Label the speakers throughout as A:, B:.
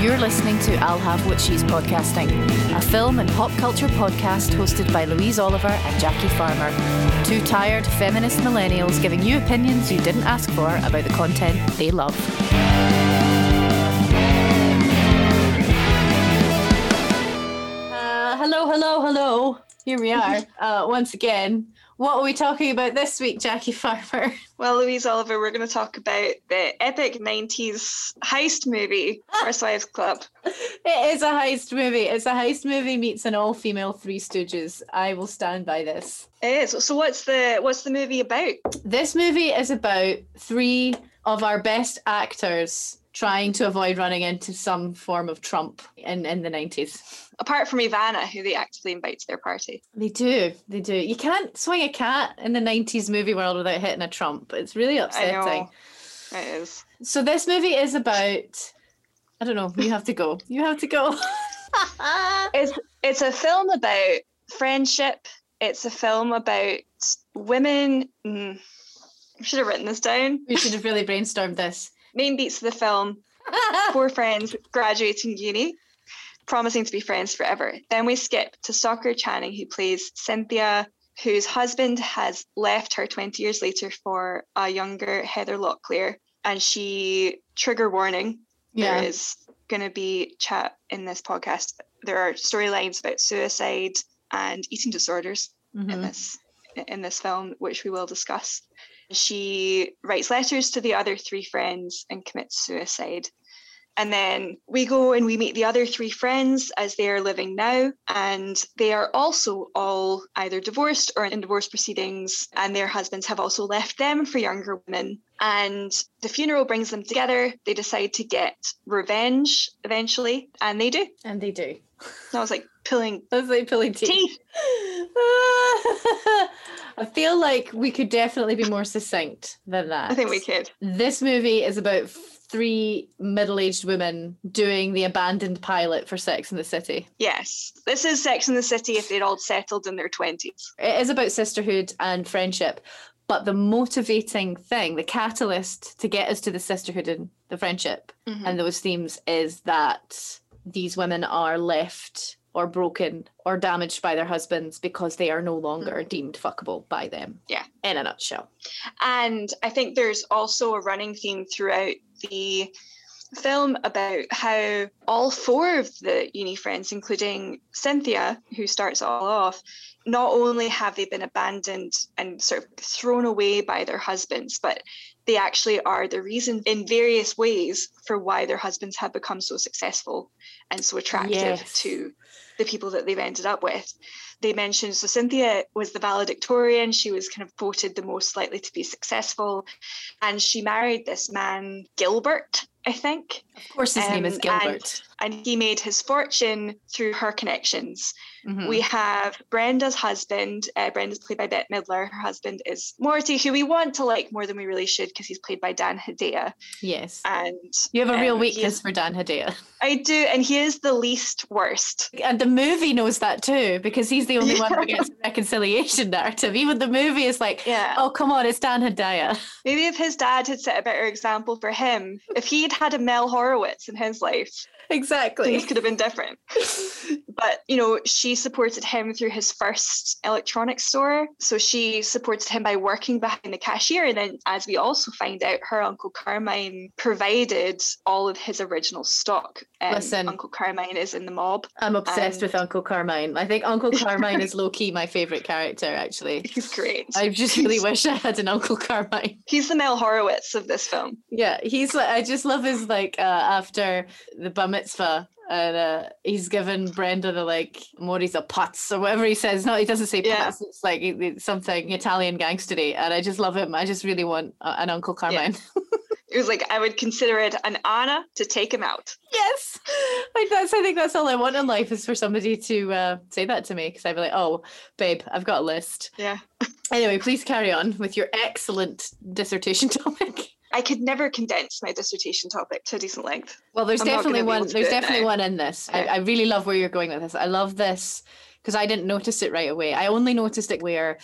A: You're listening to I'll Have What She's Podcasting, a film and pop culture podcast hosted by Louise Oliver and Jackie Farmer. Two tired feminist millennials giving you opinions you didn't ask for about the content they love. Uh, hello, hello, hello. Here we are uh, once again. What are we talking about this week, Jackie Farmer?
B: Well, Louise Oliver, we're going to talk about the epic 90s heist movie, First Wives Club.
A: It is a heist movie. It's a heist movie meets an all-female Three Stooges. I will stand by this.
B: It is. So what's the what's the movie about?
A: This movie is about three of our best actors trying to avoid running into some form of Trump in, in the 90s.
B: Apart from Ivana, who they actively invite to their party.
A: They do. They do. You can't swing a cat in the 90s movie world without hitting a Trump. It's really
B: I
A: upsetting.
B: know. It is.
A: So this movie is about I don't know, you have to go. You have to go.
B: It's it's a film about friendship. It's a film about women. Mm, I should have written this down.
A: we should have really brainstormed this.
B: Main beats of the film: four friends graduating uni, promising to be friends forever. Then we skip to Stockard Channing, who plays Cynthia, whose husband has left her 20 years later for a younger Heather Locklear. And she, trigger warning,
A: yeah.
B: there is going to be chat in this podcast. There are storylines about suicide and eating disorders in
A: Mhm.
B: this in this film, which we will discuss. She writes letters to the other three friends and commits suicide. And then we go and we meet the other three friends as they are living now. And they are also all either divorced or in divorce proceedings. And their husbands have also left them for younger women. And the funeral brings them together. They decide to get revenge eventually. And they do.
A: And they do.
B: And I was like pulling
A: That's like pulling teeth.
B: teeth.
A: I feel like we could definitely be more succinct than that.
B: I think we could.
A: This movie is about three middle-aged women doing the abandoned pilot for Sex in the City.
B: Yes. This is Sex in the City if they'd all settled in their 20s.
A: It is about sisterhood and friendship, but the motivating thing, the catalyst to get us to the sisterhood and the friendship
B: Mhm.
A: and those themes is that these women are left or broken or damaged by their husbands because they are no longer mm. deemed fuckable by them.
B: Yeah.
A: In a nutshell.
B: And I think there's also a running theme throughout the film about how all four of the uni friends, including Cynthia, who starts it all off, not only have they been abandoned and sort of thrown away by their husbands, but they actually are the reason in various ways for why their husbands have become so successful and so attractive
A: Yes.
B: to the people that they've ended up with. They mentioned so Cynthia was the valedictorian. She was kind of voted the most likely to be successful. And she married this man, Gilbert, I think.
A: Of course his name is
B: Um, and-
A: Gilbert.
B: And he made his fortune through her connections.
A: Mhm.
B: We have Brenda's husband. Uh, Brenda's played by Bette Midler. Her husband is Morty, who we want to like more than we really should because he's played by Dan Hedaya.
A: yes.
B: And
A: You have a real
B: um,
A: weakness
B: is-
A: for Dan Hedaya.
B: I do, and he is the least worst.
A: And the movie knows that too, because he's the only one who gets the reconciliation narrative. Even the movie is like,
B: Yeah.
A: oh, come on, it's Dan Hedaya.
B: Maybe if his dad had set a better example for him, if he'd had a Mel Horowitz in his life,
A: Exactly.
B: things could have been different. but you know, she supported him through his first electronics store. So she supported him by working behind the cashier. And then as we also find out, her Uncle Carmine provided all of his original stock. Um,
A: Listen.
B: Uncle Carmine is in the mob.
A: I'm obsessed
B: And-
A: with Uncle Carmine. I think Uncle Carmine is low key my favorite character, actually.
B: He's great.
A: I just really wish I had an Uncle Carmine.
B: He's the Mel Horowitz of this film.
A: Yeah, he's like, I just love his like uh, after the bar mitzvah. And uh, he's given Brenda the like Mori's a putz or whatever he says. No, he doesn't say
B: Yeah.
A: putz. It's like it's something Italian gangstery, and I just love him. I just really want an Uncle Carmine.
B: It was like I would consider it an honor to take him out.
A: yes, like that's. I think that's all I want in life is for somebody to uh, say that to me because I'd be like, oh, babe, I've got a list.
B: Yeah.
A: Anyway, please carry on with your excellent dissertation topic.
B: I could never condense my dissertation topic to a decent length.
A: Well, there's
B: I'm
A: definitely one. There's definitely
B: now.
A: one in this. I, I really love where you're going with this. I love this because I didn't notice it right away. I only noticed it where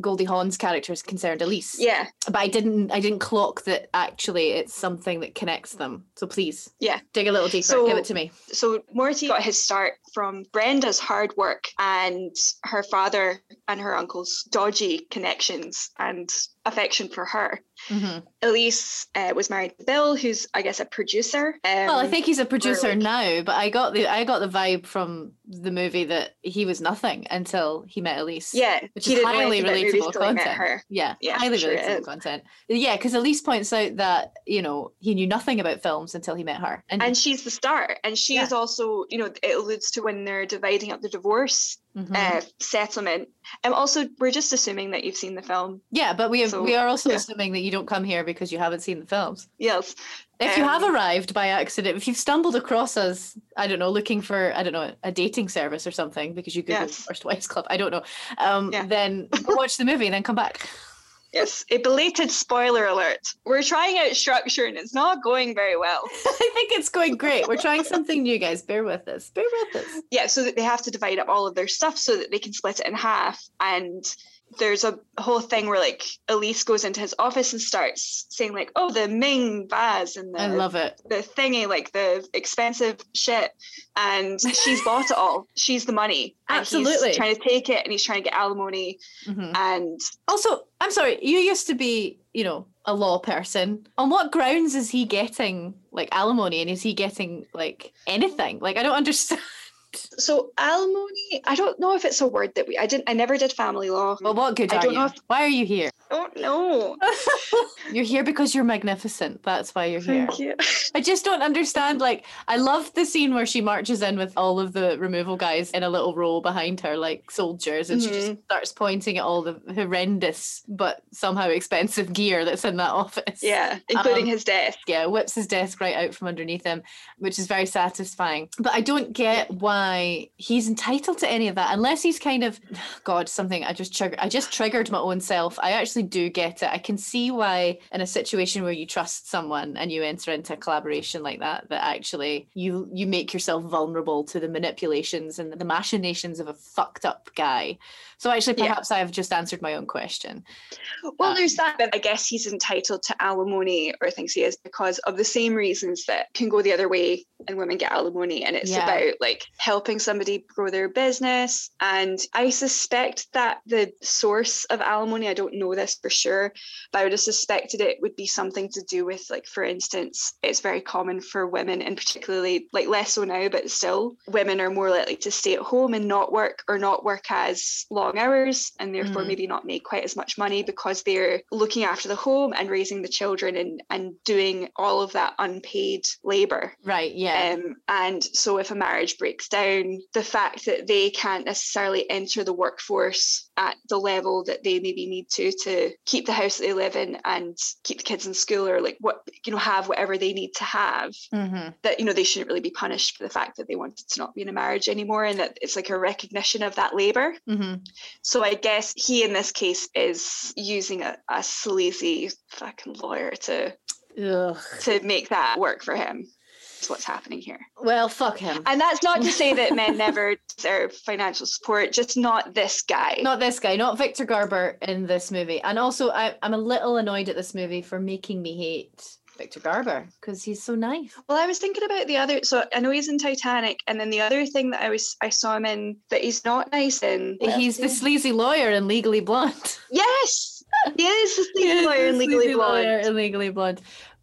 A: Goldie Hawn's character is concerned, Elise.
B: Yeah.
A: But I didn't I didn't clock that actually it's something that connects them. So please.
B: Yeah.
A: Dig a little deeper.
B: So-
A: Give it to me.
B: So Morty got his start from Brenda's hard work and her father and her uncle's dodgy connections and affection for her.
A: Hmm
B: Elise uh, was married to Bill, who's I guess a producer. Um,
A: Well, I think he's a producer
B: like-
A: now, but I got the I got the vibe from the movie that he was nothing until he met Elise.
B: yeah,
A: which
B: he
A: is highly
B: anything about movies
A: relatable content. Yeah,
B: Yeah,
A: highly
B: sure
A: relatable content. Yeah, because Elise points out that you know he knew nothing about films until he met her, and,
B: And she's the star, and she
A: Yeah.
B: is also, you know, it alludes to when they're dividing up the divorce
A: Mhm.
B: uh, settlement. And also, we're just assuming that you've seen the film.
A: yeah, but we have,
B: so,
A: we are also
B: yeah.
A: assuming that you don't come here because you haven't seen the films.
B: Yes.
A: If you have
B: Um,
A: arrived by accident, if you've stumbled across us, I don't know, looking for I don't know a dating service or something because you Google
B: Yes.
A: First Wives Club, I don't know, um,
B: Yeah.
A: then watch the movie and then come back.
B: Yes, a belated spoiler alert. We're trying out structure and it's not going very well.
A: I think it's going great. We're trying something new, guys. Bear with us. Bear with us.
B: Yeah, so that they have to divide up all of their stuff so that they can split it in half. And there's a whole thing where like Elise goes into his office and starts saying like, "Oh, the Ming vase and the
A: I love it.
B: the thingy, like the expensive shit." And she's bought it all. She's the money. And
A: Absolutely.
B: He's trying to take it, and he's trying to get alimony.
A: Mhm.
B: And
A: Also, I'm sorry, you used to be, you know, a law person. On what grounds is he getting like alimony and is he getting like anything? Like, I don't understand.
B: so alimony, I don't know if it's a word that we. I didn't. I never did family law.
A: Well, what good
B: I don't
A: you?
B: know if-
A: Why are you here?
B: I don't know.
A: You're here because you're magnificent. That's why you're here.
B: Thank you.
A: I just don't understand. Like, I love the scene where she marches in with all of the removal guys in a little row behind her, like soldiers, and she just starts pointing at all the horrendous but somehow expensive gear that's in that office.
B: Yeah, including
A: Um,
B: his desk.
A: Yeah, whips his desk right out from underneath him, which is very satisfying. But I don't get why he's entitled to any of that unless he's kind of God, something I just triggered I just triggered my own self. I actually do get it. I can see why in a situation where you trust someone and you enter into a collaboration like that, that actually you you make yourself vulnerable to the manipulations and the machinations of a fucked up guy. So actually
B: Yeah.
A: perhaps I have just answered my own question.
B: Well, there's um, that, but I guess he's entitled to alimony, or thinks he is, because of the same reasons that can go the other way and women get alimony. And it's
A: Yeah.
B: about like helping somebody grow their business. And I suspect that the source of alimony, I don't know this for sure, but I would have suspected it would be something to do with, like, for instance, it's very common for women, and particularly like less so now, but still, women are more likely to stay at home and not work or not work as long hours and therefore
A: Mhm.
B: maybe not make quite as much money because they're looking after the home and raising the children and, and doing all of that unpaid labor.
A: Right, yeah.
B: Um, and so if a marriage breaks down, the fact that they can't necessarily enter the workforce at the level that they maybe need to to keep the house that they live in and keep the kids in school or like what you know have whatever they need to have
A: hmm
B: that you know they shouldn't really be punished for the fact that they wanted to not be in a marriage anymore and that it's like a recognition of that labor
A: hmm
B: so i guess he in this case is using a, a sleazy fucking lawyer to
A: Ugh.
B: to make that work for him is what's happening here
A: Well, fuck him.
B: and that's not to say that men never deserve financial support just not this guy
A: Not this guy, not Victor Garber in this movie. And also, I, I'm a little annoyed at this movie for making me hate Victor Garber because he's so nice.
B: Well, I was thinking about the other. So I know he's in Titanic, and then the other thing that I was I saw him in that he's not nice in.
A: He's the sleazy lawyer in Legally Blonde.
B: Yes, he is the sleazy
A: is
B: lawyer
A: the
B: in Legally
A: sleazy lawyer
B: Blonde.
A: in Legally Blonde.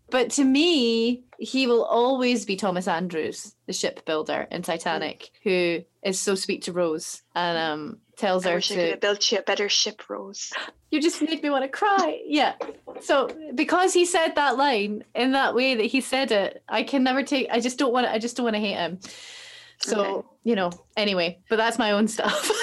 A: But to me, he will always be Thomas Andrews, the shipbuilder in Titanic, who is so sweet to Rose and um, tells
B: I
A: her
B: wish I could
A: to
B: have built you a better ship, Rose.
A: you just made me want to cry. Yeah. So because he said that line in that way that he said it, I can never take. I just don't want to. I just don't want to hate him. So
B: Okay.
A: you know. Anyway, but that's my own stuff.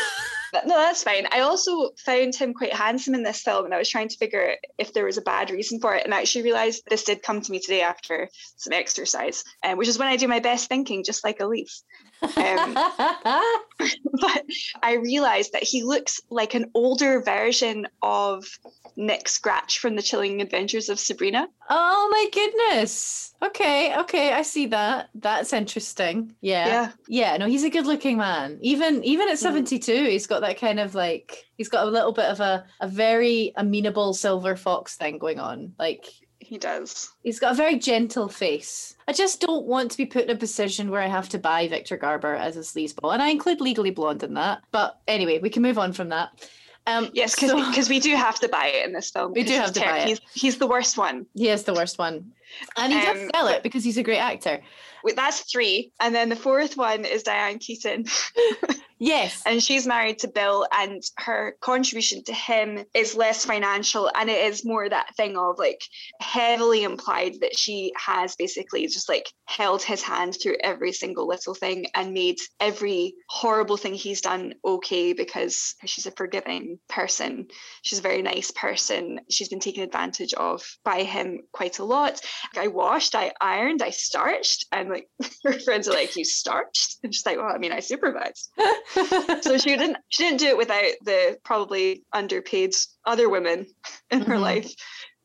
B: No, that's fine. I also found him quite handsome in this film, and I was trying to figure out if there was a bad reason for it. And I actually realized this did come to me today after some exercise, um, which is when I do my best thinking, just like Elise. Um, but I realized that he looks like an older version of Nick Scratch from the Chilling Adventures of Sabrina.
A: oh my goodness. Okay, okay, I see that. That's interesting. Yeah.
B: Yeah.
A: Yeah, no, he's a good looking man. Even even at
B: Mm.
A: 72, he's got that kind of like he's got a little bit of a, a very amenable silver fox thing going on. Like
B: He does.
A: he's got a very gentle face. I just don't want to be put in a position where I have to buy Victor Garber as a sleazeball. And I include Legally Blonde in that. But anyway, we can move on from that. Um
B: Yes, because
A: so-
B: we do have to buy it in this film.
A: We do have to buy it.
B: He's, he's the worst one.
A: he is the worst one. And he does
B: Um,
A: sell it because he's a great actor.
B: That's three. And then the fourth one is Diane Keaton.
A: Yes.
B: and she's married to Bill, and her contribution to him is less financial, and it is more that thing of like heavily implied that she has basically just like held his hand through every single little thing and made every horrible thing he's done okay because she's a forgiving person. She's a very nice person. She's been taken advantage of by him quite a lot. I washed, I ironed, I starched, and like her friends are like, "You starched?" And she's like, "Well, I mean, I supervised." so she didn't she didn't do it without the probably underpaid other women in her
A: Mhm.
B: life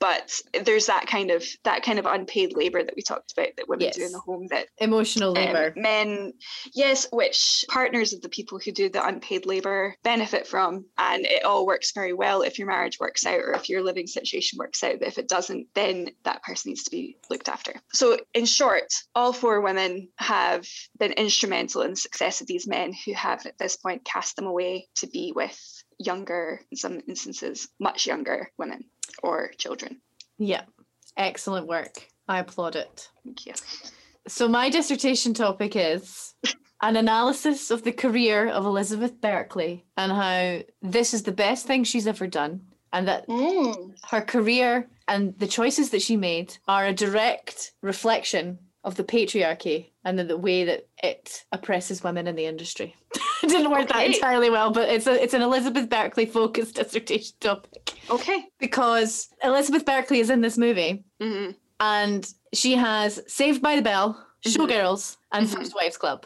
B: but there's that kind of that kind of unpaid labor that we talked about that women do in the home that
A: Emotional
B: um,
A: labor.
B: men yes which partners of the people who do the unpaid labor benefit from and it all works very well if your marriage works out or if your living situation works out but if it doesn't then that person needs to be looked after. So in short all four women have been instrumental in the success of these men who have at this point cast them away to be with younger in some instances much younger women or children
A: yeah. Excellent work. I applaud it.
B: thank you
A: So my dissertation topic is an analysis of the career of Elizabeth Berkley and how this is the best thing she's ever done and that mm. her career and the choices that she made are a direct reflection of the patriarchy and the, the way that it oppresses women in the industry. it didn't work that entirely well, but it's a it's an Elizabeth Berkley focused dissertation topic
B: okay
A: because Elizabeth Berkley is in this movie
B: hmm
A: and she has Saved by the Bell,
B: Mhm.
A: Showgirls, and
B: Mhm.
A: First Wives Club.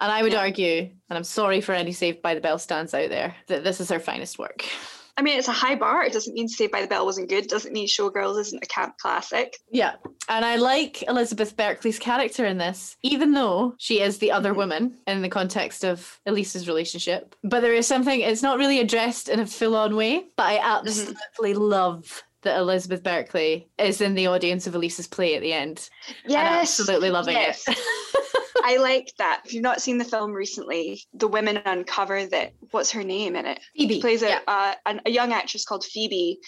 A: And I would
B: Yeah.
A: argue, and I'm sorry for any Saved by the Bell stands out there, that this is her finest work.
B: I mean, it's a high bar. It doesn't mean Saved by the Bell wasn't good. It doesn't mean Showgirls isn't a camp classic.
A: Yeah. And I like Elizabeth Berkley's character in this, even though she is the other
B: Mhm.
A: woman in the context of Elise's relationship. But there is something, it's not really addressed in a full on way, but I absolutely love that Elizabeth Berkley is in the audience of Elise's play at the end. and absolutely loving
B: yes.
A: it.
B: I like that. If you've not seen the film recently, the women uncover that what's her name in it?
A: Phoebe.
B: She plays a,
A: yeah.
B: uh, an- a young actress called Phoebe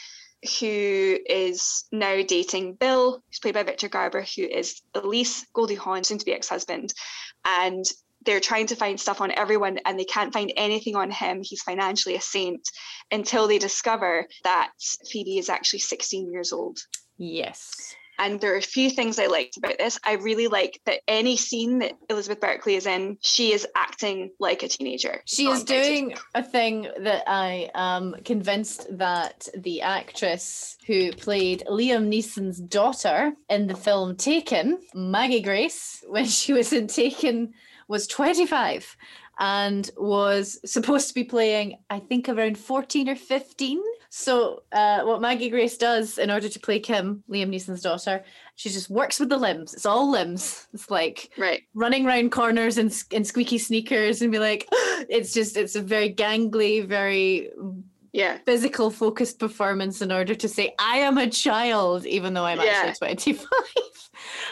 B: who is now dating Bill, who's played by Victor Garber, who is Elise Goldie Hawn, soon to be ex-husband. And they're trying to find stuff on everyone and they can't find anything on him. He's financially a saint until they discover that Phoebe is actually 16 years old.
A: Yes.
B: And there are a few things I liked about this. I really like that any scene that Elizabeth Berkley is in, she is acting like a teenager.
A: She is doing a thing that I am convinced that the actress who played Liam Neeson's daughter in the film Taken, Maggie Grace, when she was in Taken, was 25 and was supposed to be playing, I think, around 14 or 15. So, uh, what Maggie Grace does in order to play Kim, Liam Neeson's daughter, she just works with the limbs. It's all limbs. It's like
B: Right.
A: running around corners in, in squeaky sneakers and be like, it's just, it's a very gangly, very
B: Yeah.
A: physical focused performance in order to say, I am a child, even though I'm
B: Yeah.
A: actually 25.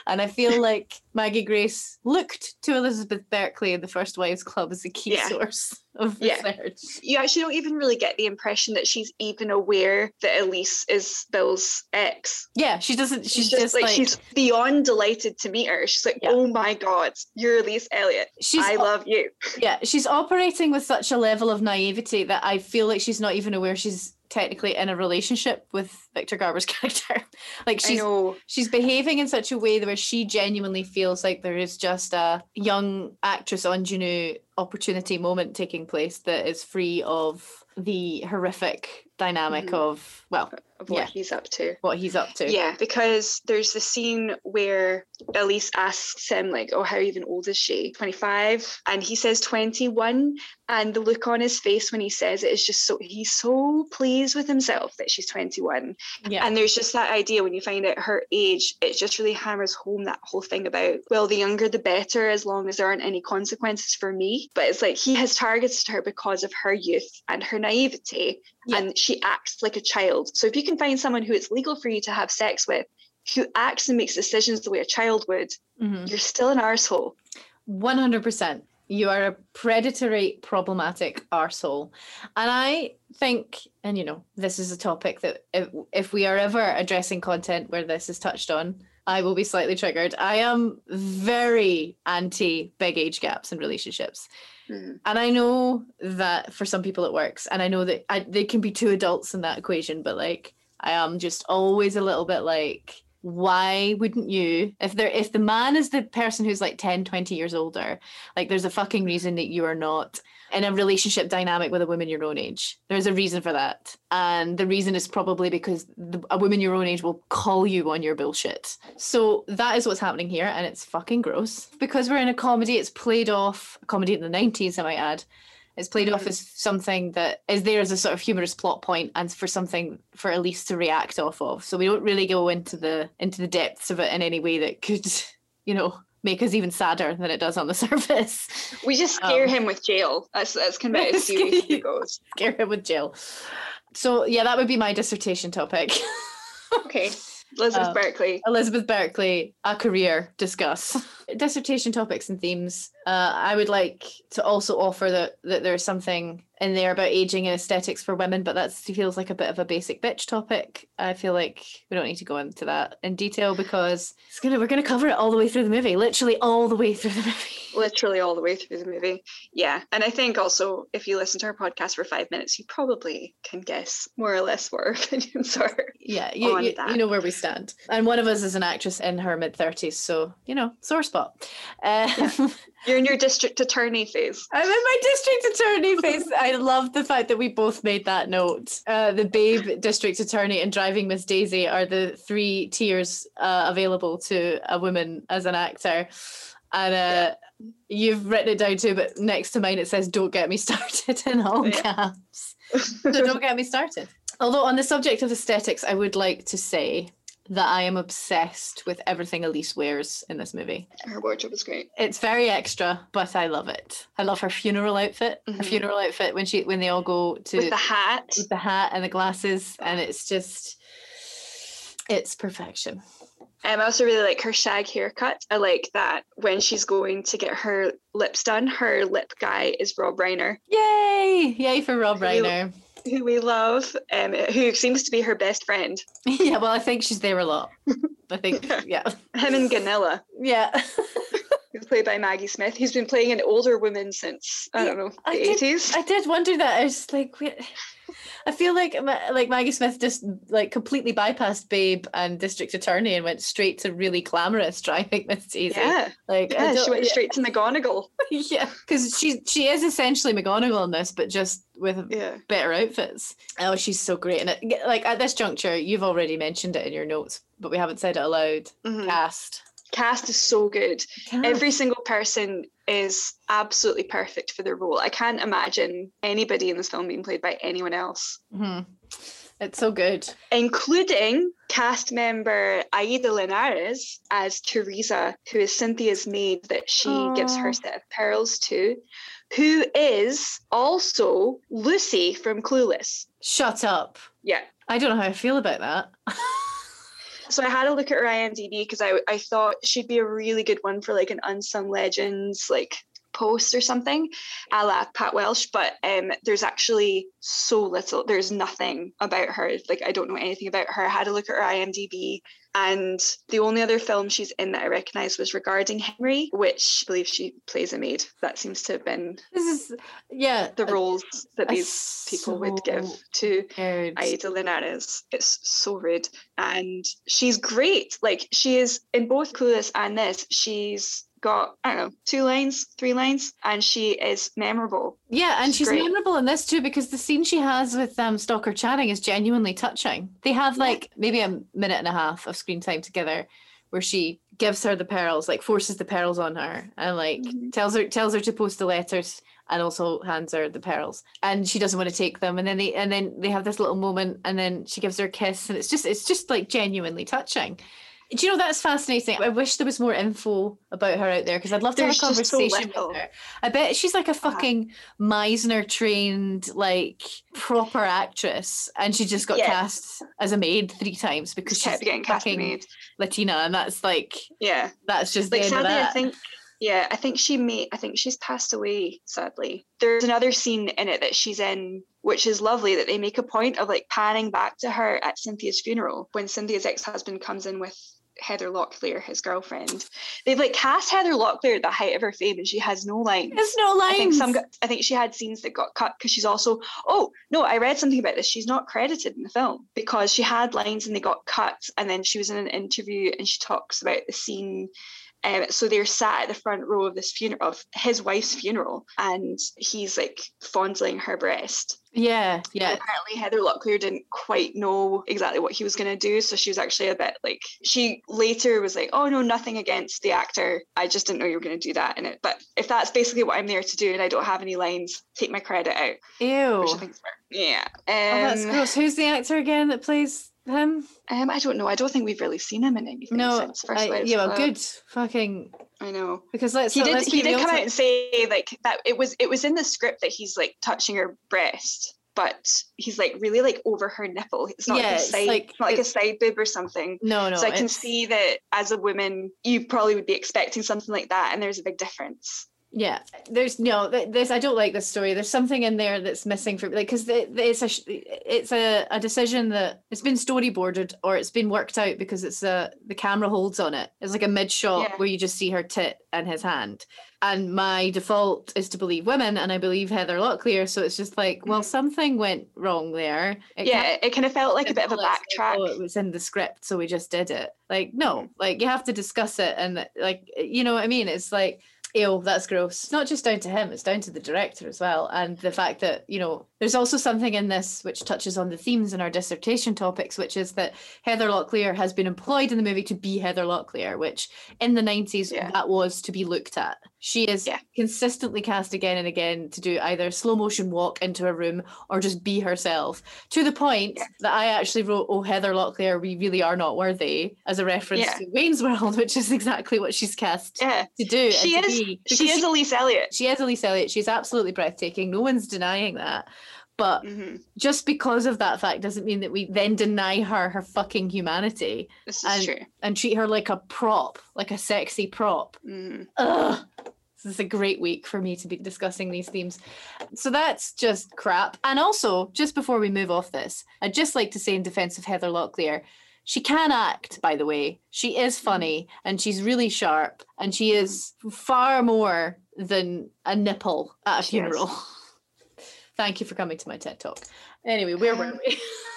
A: And I feel like Maggie Grace looked to Elizabeth Berkley in the First Wives Club as a key
B: Yeah.
A: source of
B: Yeah.
A: research.
B: You actually don't even really get the impression that she's even aware that Elise is Bill's ex.
A: Yeah, she doesn't, she's,
B: She's, just, like, she's beyond delighted to meet her. She's like,
A: Yeah.
B: oh my God, you're Elise Elliott.
A: she's
B: I love you.
A: yeah she's operating with such a level of naivety that i feel like she's not even aware she's technically in a relationship with Victor Garber's character. like she's she's behaving in such a way that where she genuinely feels like there is just a young actress ingenue opportunity moment taking place that is free of the horrific dynamic
B: Mhm.
A: of well
B: Of what
A: Yeah.
B: he's up to.
A: what he's up to.
B: Yeah, because there's the scene where Elise asks him, like, oh, how even old is she? 25. And he says 21. And the look on his face when he says it is just so, he's so pleased with himself that she's 21.
A: Yeah.
B: And there's just that idea when you find out her age, it just really hammers home that whole thing about, well, the younger the better, as long as there aren't any consequences for me. But it's like he has targeted her because of her youth and her naivety,
A: Yeah.
B: and she acts like a child. So if you can find someone who it's legal for you to have sex with, who acts and makes decisions the way a child would,
A: Mhm.
B: you're still an arsehole.
A: 100%. You are a predatory, problematic arsehole. And I think, and you know, this is a topic that if, if we are ever addressing content where this is touched on, I will be slightly triggered. I am very anti big age gaps in relationships.
B: Mhm.
A: And I know that for some people it works. And I know that I, there can be two adults in that equation, but like, I am just always a little bit like, why wouldn't you if there if the man is the person who's like 10 20 years older like there's a fucking reason that you are not in a relationship dynamic with a woman your own age. There's a reason for that. And the reason is probably because the, a woman your own age will call you on your bullshit. So that is what's happening here and it's fucking gross. Because we're in a comedy it's played off comedy in the 90s i might add it's played off
B: Mhm.
A: as something that is there as a sort of humorous plot point and for something for Elise to react off of. So we don't really go into the into the depths of it in any way that could, you know, make us even sadder than it does on the surface.
B: We just scare
A: Um,
B: him with jail. That's that's kind of as serious it goes.
A: Scare him with jail. So yeah, that would be my dissertation topic.
B: Okay. Elizabeth
A: Um,
B: Berkley.
A: Elizabeth Berkley, a career discuss. Dissertation topics and themes. Uh, I would like to also offer that, that there's something in there about aging and aesthetics for women, but that feels like a bit of a basic bitch topic. I feel like we don't need to go into that in detail because it's gonna we're gonna cover it all the way through the movie, literally all the way through the movie.
B: literally all the way through the movie. Yeah. And I think also if you listen to our podcast for five minutes, you probably can guess more or less what our opinions are.
A: Yeah, you,
B: On
A: you,
B: that.
A: you know where we stand. And one of us is an actress in her mid 30s, so, you know, sore spot. Um,
B: You're in your district attorney phase.
A: I'm in my district attorney face. I love the fact that we both made that note. Uh, the Babe district attorney and Driving Miss Daisy are the three tiers uh, available to a woman as an actor. And uh, you've written it down too, but next to mine it says, Don't get me started in all
B: Yeah.
A: caps. So don't get me started. Although, on the subject of aesthetics, I would like to say that I am obsessed with everything Elise wears in this movie.
B: Her wardrobe is great.
A: It's very extra, but I love it. I love her funeral outfit. Her
B: Mhm.
A: funeral outfit when she when they all go to
B: With the hat.
A: with the hat and the glasses, and it's just it's perfection.
B: Um, I also really like her shag haircut. I like that when she's going to get her lips done, her lip guy is Rob Reiner,
A: Yay! Yay for Rob Reiner.
B: Who we love, um, who seems to be her best friend.
A: yeah, well, I think she's there a lot. I think, yeah,
B: Him and Gunilla,
A: yeah.
B: who's played by Maggie Smith, who's been playing an older woman since I don't know the
A: I did-
B: eighties.
A: I did wonder that. I was like, wait. I feel like like Maggie Smith just like completely bypassed Babe and District Attorney and went straight to really glamorous driving Miss Daisy.
B: Yeah,
A: like
B: yeah, she went straight to McGonagall.
A: yeah, because she she is essentially McGonagall in this, but just with
B: Yeah,
A: better outfits. Oh, she's so great, and it, like at this juncture, you've already mentioned it in your notes, but we haven't said it aloud.
B: Mhm.
A: Cast.
B: cast is so good.
A: Cast.
B: Every single person is absolutely perfect for the role. I can't imagine anybody in this film being played by anyone else.
A: Mhm. It's so good.
B: including cast member Aida Linares as Teresa, who is Cynthia's maid that she gives her set of pearls to, who is also Lucy from Clueless.
A: Shut up.
B: Yeah.
A: I don't know how I feel about that.
B: So I had a look at her IMDb because I, I thought she'd be a really good one for like an unsung legends like post or something, a la Pat Welsh. But um, there's actually so little. There's nothing about her. Like I don't know anything about her. I had a look at her IMDb, And the only other film she's in that I recognised was Regarding Henry, which I believe she plays a maid. That seems to have been
A: This is yeah.
B: the
A: a-
B: roles that these people would give to
A: weird-
B: Aida Linares. It's so rude. And she's great. Like she is in both Clueless and this, she's got, I don't know, two lines, three lines, and she is memorable.
A: Yeah, and
B: She's
A: she's memorable in this too because the scene she has with um, Stockard Channing is genuinely touching. They have like maybe a minute and a half of screen time together where she gives her the pearls, like forces the pearls on her and like
B: Mhm.
A: tells her tells her to post the letters and also hands her the pearls. And she doesn't want to take them. And then they and then they have this little moment and then she gives her a kiss and it's just it's just like genuinely touching. Do you know that's fascinating? I wish there was more info about her out there because I'd love to
B: There's
A: have a
B: just so
A: conversation with her. I bet she's like a
B: Uh-huh.
A: fucking Meisner trained, like proper actress, and she just got
B: Yeah.
A: cast as a maid three times because
B: Just
A: she's
B: getting cast
A: fucking. Latina, and that's like
B: Yeah.
A: that's just the
B: Like sadly, I think yeah, I think she may I think she's passed away, sadly. There's another scene in it that she's in which is lovely that they make a point of like panning back to her at Cynthia's funeral when Cynthia's ex-husband comes in with Heather Locklear, his girlfriend. They've like cast Heather Locklear at the height of her fame and she has no lines.
A: There's no lines.
B: I think some. I think she had scenes that got cut because she's also. Oh no, I read something about this. She's not credited in the film because she had lines and they got cut, and then she was in an interview and she talks about the scene. Um, so they're sat at the front row of this funeral of his wife's funeral, and he's like fondling her breast.
A: yeah,
B: And
A: yeah.
B: apparently Heather Locklear didn't quite know exactly what he was going to do, so she was actually a bit like she later was like, "Oh no, nothing against the actor. I just didn't know you were going to do that in it." But if that's basically what I'm there to do, and I don't have any lines, take my credit out,
A: Ew.
B: which I think is fair. Yeah.
A: oh, that's
B: Um,
A: gross. Who's the actor again that plays him?
B: um, I don't know. I don't think we've really seen him in anything
A: No,
B: since First
A: I,
B: Wives,
A: yeah, well, good. Fucking
B: I know.
A: because let's
B: He did.
A: let's
B: He did come out and say like that. It was. It was in the script that he's like touching her breast. But he's like really like over her nipple. It's not
A: Yeah,
B: like a side,
A: like-
B: not like a side boob or something.
A: No, no.
B: so I can see that as a woman, you probably would be expecting something like that, and there's a big difference.
A: Yeah, there's no th- this. I don't like this story. There's something in there that's missing for like because it's a it's a, a decision that it's been storyboarded or it's been worked out because it's a the camera holds on it. It's like a mid shot
B: Yeah.
A: where you just see her tit and his hand. And my default is to believe women, and I believe Heather Locklear. So it's just like, well,
B: Mhm.
A: something went wrong there. It
B: yeah,
A: can't
B: it kind of felt like a bit of a
A: as, like,
B: backtrack.
A: oh, it was in the script, so we just did it. Like, no, like you have to discuss it, and like, you know what I mean? It's like, ew, that's gross. It's not just down to him; it's down to the director as well, and the fact that you know, there's also something in this which touches on the themes in our dissertation topics, which is that Heather Locklear has been employed in the movie to be Heather Locklear, which in the 90s
B: Yeah.
A: that was to be looked at. She is
B: Yeah.
A: consistently cast again and again to do either slow motion walk into a room or just be herself to the point
B: Yeah.
A: that I actually wrote, Oh, Heather Locklear, we really are not worthy, as a reference
B: Yeah.
A: to Wayne's World, which is exactly what she's cast to do.
B: she is. She is Elise Elliott.
A: she is Elise Elliott. She's absolutely breathtaking. No one's denying that. But
B: hmm
A: just because of that fact doesn't mean that we then deny her her fucking humanity
B: This is
A: And-
B: true.
A: and treat her like a prop, like a sexy prop.
B: hmm
A: Ugh. This is a great week for me to be discussing these themes. So that's just crap. And also, just before we move off this, I'd just like to say in defense of Heather Locklear, she can act, by the way. She is funny and she's really sharp and she is far more than a nipple at a
B: She is.
A: funeral. Thank you for coming to my TED talk. Anyway, where were
B: Um,
A: we?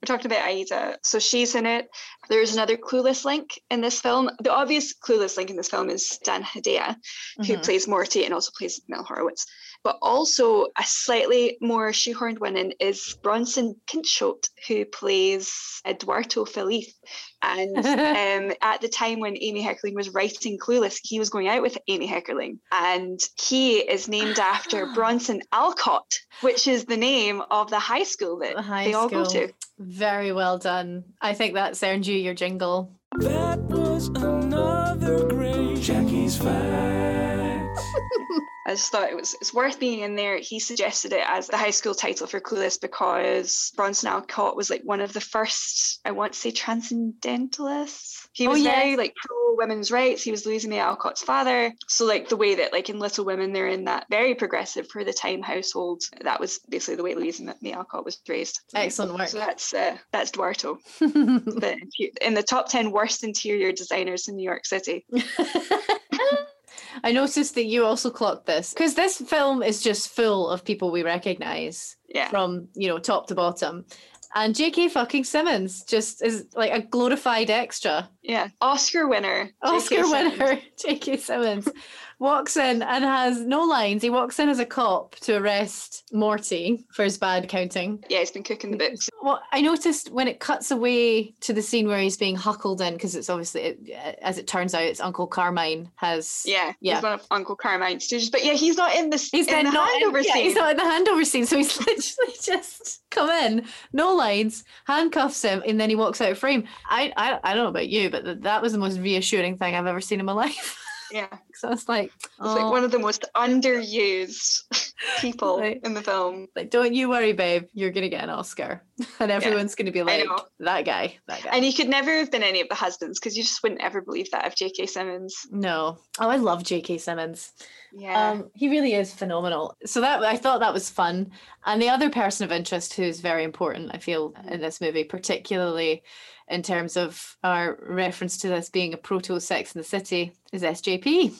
B: We're talking about Aida. So she's in it. There's another clueless link in this film. The obvious clueless link in this film is Dan Hedaya, who
A: Mhm.
B: plays Morty and also plays Mel Horowitz. But also a slightly more shoehorned one in is Bronson Pinchot, who plays Eduardo Feliz. And um, at the time when Amy Heckerling was writing Clueless, he was going out with Amy Heckerling. And he is named after Bronson Alcott, which is the name of the high school that
A: The high
B: they all go to.
A: Very well done. I think that's earned you your jingle.
C: That was another great Jackie's Facts.
B: I just thought it was it's worth being in there. He suggested it as the high school title for Clueless because Bronson Alcott was like one of the first, I want to say, transcendentalists. He
A: Oh,
B: was
A: yes.
B: very like pro women's rights. He was Louisa May Alcott's father. So like the way that like in Little Women they're in that very progressive for the time household. That was basically the way Louisa May Alcott was raised.
A: Excellent work.
B: So that's uh, that's Duarto, the, in the top ten worst interior designers in New York City.
A: I noticed that you also clocked this because this film is just full of people we recognize
B: Yeah.
A: from you know top to bottom, and J.K. fucking Simmons just is like a glorified extra.
B: Yeah, Oscar winner.
A: Oscar
B: Simmons.
A: winner J.K. Simmons walks in and has no lines. He walks in as a cop to arrest Morty for his bad counting.
B: Yeah, he's been cooking the books.
A: Well, I noticed when it cuts away to the scene where he's being huckled in, because it's obviously, it, as it turns out, it's Uncle Carmine has.
B: Yeah,
A: Yeah.
B: he's one of Uncle Carmine's stooges. But yeah, he's not in this.
A: He's
B: in the
A: not in,
B: handover
A: yeah,
B: scene.
A: he's not in the handover scene, so he's literally just come in, no lines, handcuffs him, and then he walks out of frame. I, I, I don't know about you, but th- that was the most reassuring thing I've ever seen in my life.
B: Yeah,
A: so it's like,
B: it's
A: oh,
B: like one of the most underused people
A: Right.
B: in the film.
A: like, don't you worry, babe, you're gonna get an Oscar, and everyone's gonna be like, that guy, that guy.
B: And he could never have been any of the husbands because you just wouldn't ever believe that of J.K. Simmons.
A: no, oh, I love J.K. Simmons.
B: Yeah.
A: Um, he really is phenomenal. So that I thought that was fun. And the other person of interest who's very important, I feel, in this movie, particularly in terms of our reference to this being a proto Sex in the City, is SJP.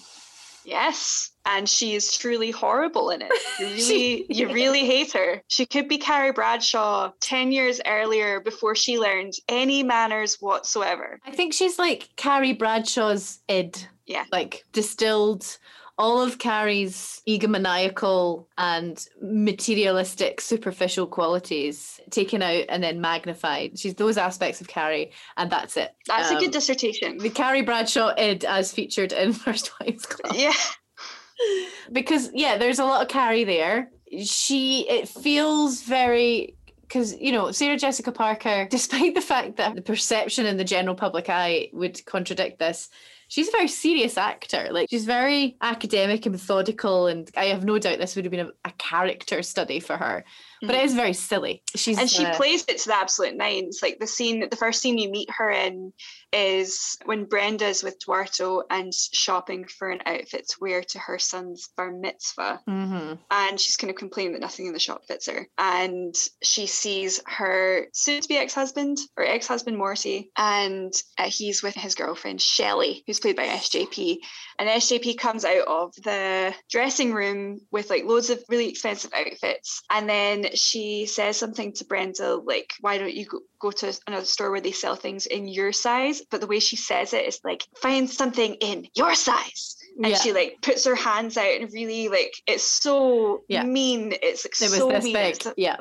B: yes. And she is truly horrible in it. You
A: She
B: really, you really hate her. She could be Carrie Bradshaw 10 years earlier before she learned any manners whatsoever.
A: I think she's like Carrie Bradshaw's id.
B: Yeah.
A: Like distilled all of Carrie's egomaniacal and materialistic, superficial qualities taken out and then magnified. She's those aspects of Carrie, and that's it.
B: That's a
A: Um,
B: good dissertation.
A: the Carrie Bradshaw id as featured in First Wives Club.
B: Yeah.
A: Because yeah, there's a lot of Carrie there. She it feels very because you know Sarah Jessica Parker, despite the fact that the perception in the general public eye would contradict this, she's a very serious actor. Like she's very academic and methodical, and I have no doubt this would have been a, a character study for her. But it is very silly. She's
B: and she
A: uh,
B: plays it to the absolute nines. Like the scene, the first scene you meet her in is when Brenda's with Duarto and shopping for an outfit to wear to her son's bar mitzvah.
A: mhm.
B: And she's kind of complaining that nothing in the shop fits her. And she sees her soon to be ex husband or ex husband Morty, and uh, he's with his girlfriend Shelley, who's played by SJP. And SJP comes out of the dressing room with like loads of really expensive outfits. And then she says something to Brenda, like, why don't you go, go to another store where they sell things in your size? But the way she says it is like, find something in your size. And
A: Yeah.
B: she like puts her hands out and really like it's so
A: Yeah.
B: mean. It's like
A: It was
B: so
A: this
B: mean.
A: big.
B: It's-
A: Yeah.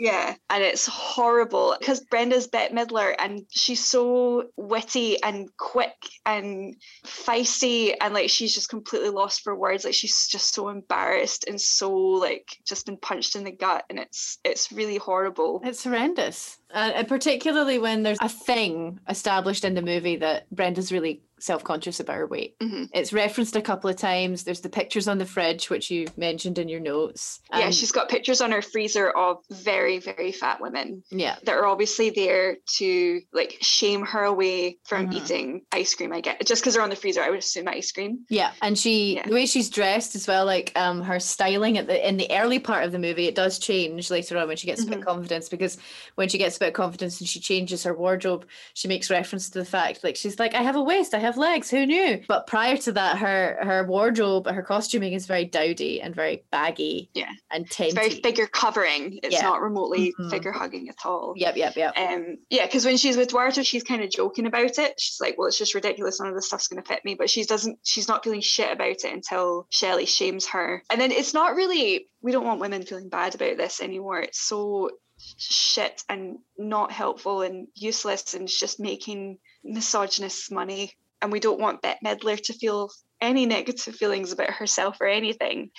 B: Yeah, and it's horrible because Brenda's Bette Midler and she's so witty and quick and feisty and like she's just completely lost for words. Like she's just so embarrassed and so like just been punched in the gut and it's it's really horrible.
A: It's horrendous. Uh, and particularly when there's a thing established in the movie that Brenda's really self conscious about her weight.
B: Mhm.
A: It's referenced a couple of times. There's the pictures on the fridge, which you mentioned in your notes.
B: yeah, she's got pictures on her freezer of very, very fat women
A: Yeah.
B: that are obviously there to like shame her away from
A: Mhm.
B: eating ice cream. I get just because they're on the freezer, I would assume ice cream.
A: Yeah, and she
B: Yeah.
A: the way she's dressed as well, like um her styling at the in the early part of the movie, it does change later on when she gets a bit
B: Mhm.
A: of confidence because when she gets a bit of confidence and she changes her wardrobe, she makes reference to the fact like she's like, I have a waist, I have legs, who knew? But prior to that, her her wardrobe, her costuming is very dowdy and very baggy,
B: Yeah.
A: and
B: It's very figure covering. It's
A: Yeah.
B: not remotely
A: Mhm.
B: figure hugging at all.
A: Yep, yep, yep.
B: Um, yeah, because when she's with Duarto, she's kind of joking about it. She's like, "Well, it's just ridiculous. None of this stuff's going to fit me." But she doesn't. She's not feeling shit about it until Shelley shames her. And then it's not really. We don't want women feeling bad about this anymore. It's so shit and not helpful and useless and it's just making misogynists money. And we don't want Bette Midler to feel any negative feelings about herself or anything.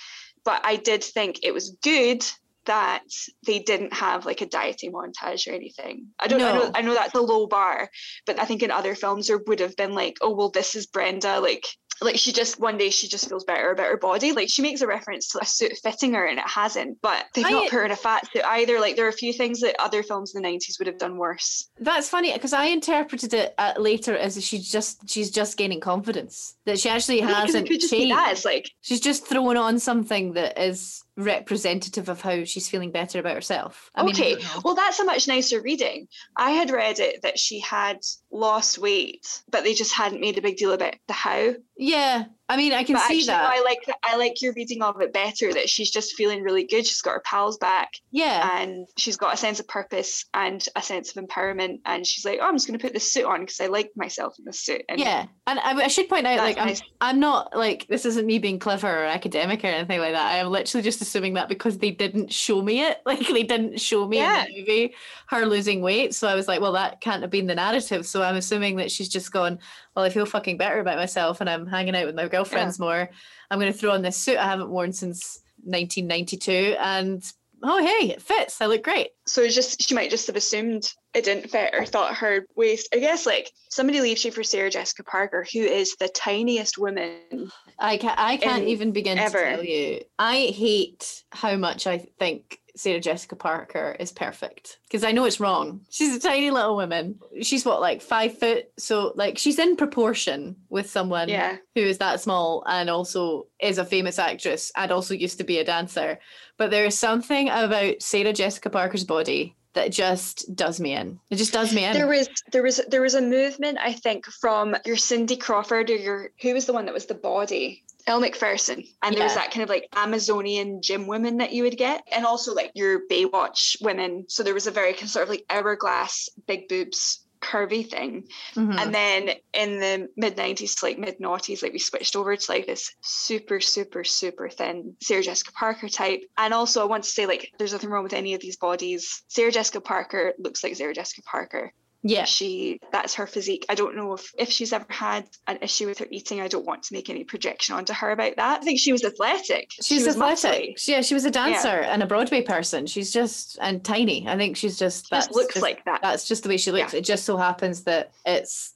B: But I did think it was good that they didn't have like a dieting montage or anything. I don't I know I know that's a low bar, but I think in other films there would have been like, oh well, this is Brenda like like she just one day she just feels better about her body. Like she makes a reference to a suit fitting her and it hasn't, but they've
A: I-
B: not put her in a fat suit either. Like there are a few things that other films in the nineties would have done worse.
A: That's funny because I interpreted it uh, later as she's just she's just gaining confidence that she actually
B: Yeah,
A: hasn't
B: could just be
A: changed.
B: that. It's like
A: She's just throwing on something that is representative of how she's feeling better about herself. I
B: okay,
A: don't
B: well that's a much nicer reading. I had read it that she had lost weight, but they just hadn't made a big deal about the how.
A: yeah. I mean, I can
B: but
A: see
B: actually,
A: that.
B: I like I like your reading of it better. That she's just feeling really good. She's got her pals back,
A: yeah.
B: and she's got a sense of purpose and a sense of empowerment. And she's like, "Oh, I'm just going to put this suit on because I like myself in this suit." And
A: yeah, and I, I should point out, like, I'm,
B: nice.
A: I'm not like this isn't me being clever or academic or anything like that. I am literally just assuming that because they didn't show me it, like they didn't show me
B: Yeah.
A: in the movie her losing weight. So I was like, well, that can't have been the narrative. So I'm assuming that she's just gone, well, I feel fucking better about myself, and I'm hanging out with my girlfriends more. I'm going to throw on this suit I haven't worn since 1992, and oh hey, it fits. I look great.
B: so it's just she might just have assumed it didn't fit or thought her waist. I guess like somebody leaves you for Sarah Jessica Parker, who is the tiniest woman.
A: I I can't even begin
B: ever.
A: to tell you. I hate how much I think Sarah Jessica Parker is perfect because I know it's wrong. She's a tiny little woman. She's what like five foot, so like she's in proportion with someone
B: Yeah,
A: who is that small and also is a famous actress and also used to be a dancer. But there is something about Sarah Jessica Parker's body that just does me in. It just does me in.
B: there was there was there was a movement I think from your Cindy Crawford or your who was the one that was the body. Elle Macpherson. and there was that kind of like Amazonian gym women that you would get, and also like your Baywatch women. So there was a very kind sort of like hourglass, big boobs, curvy thing.
A: Mhm.
B: And then in the mid 90s to like mid noughties, like we switched over to like this super, super, super thin Sarah Jessica Parker type. And also, I want to say, like, there's nothing wrong with any of these bodies. Sarah Jessica Parker looks like Sarah Jessica Parker.
A: Yeah.
B: She, that's her physique. I don't know if, if she's ever had an issue with her eating. I don't want to make any projection onto her about that. I think she was athletic.
A: She's
B: she was
A: athletic.
B: muscly.
A: Yeah, she was a dancer and a Broadway person. She's just and tiny. I think she's just
B: She just looks
A: just-
B: like that.
A: that's just the way she looks.
B: Yeah.
A: It just so happens that it's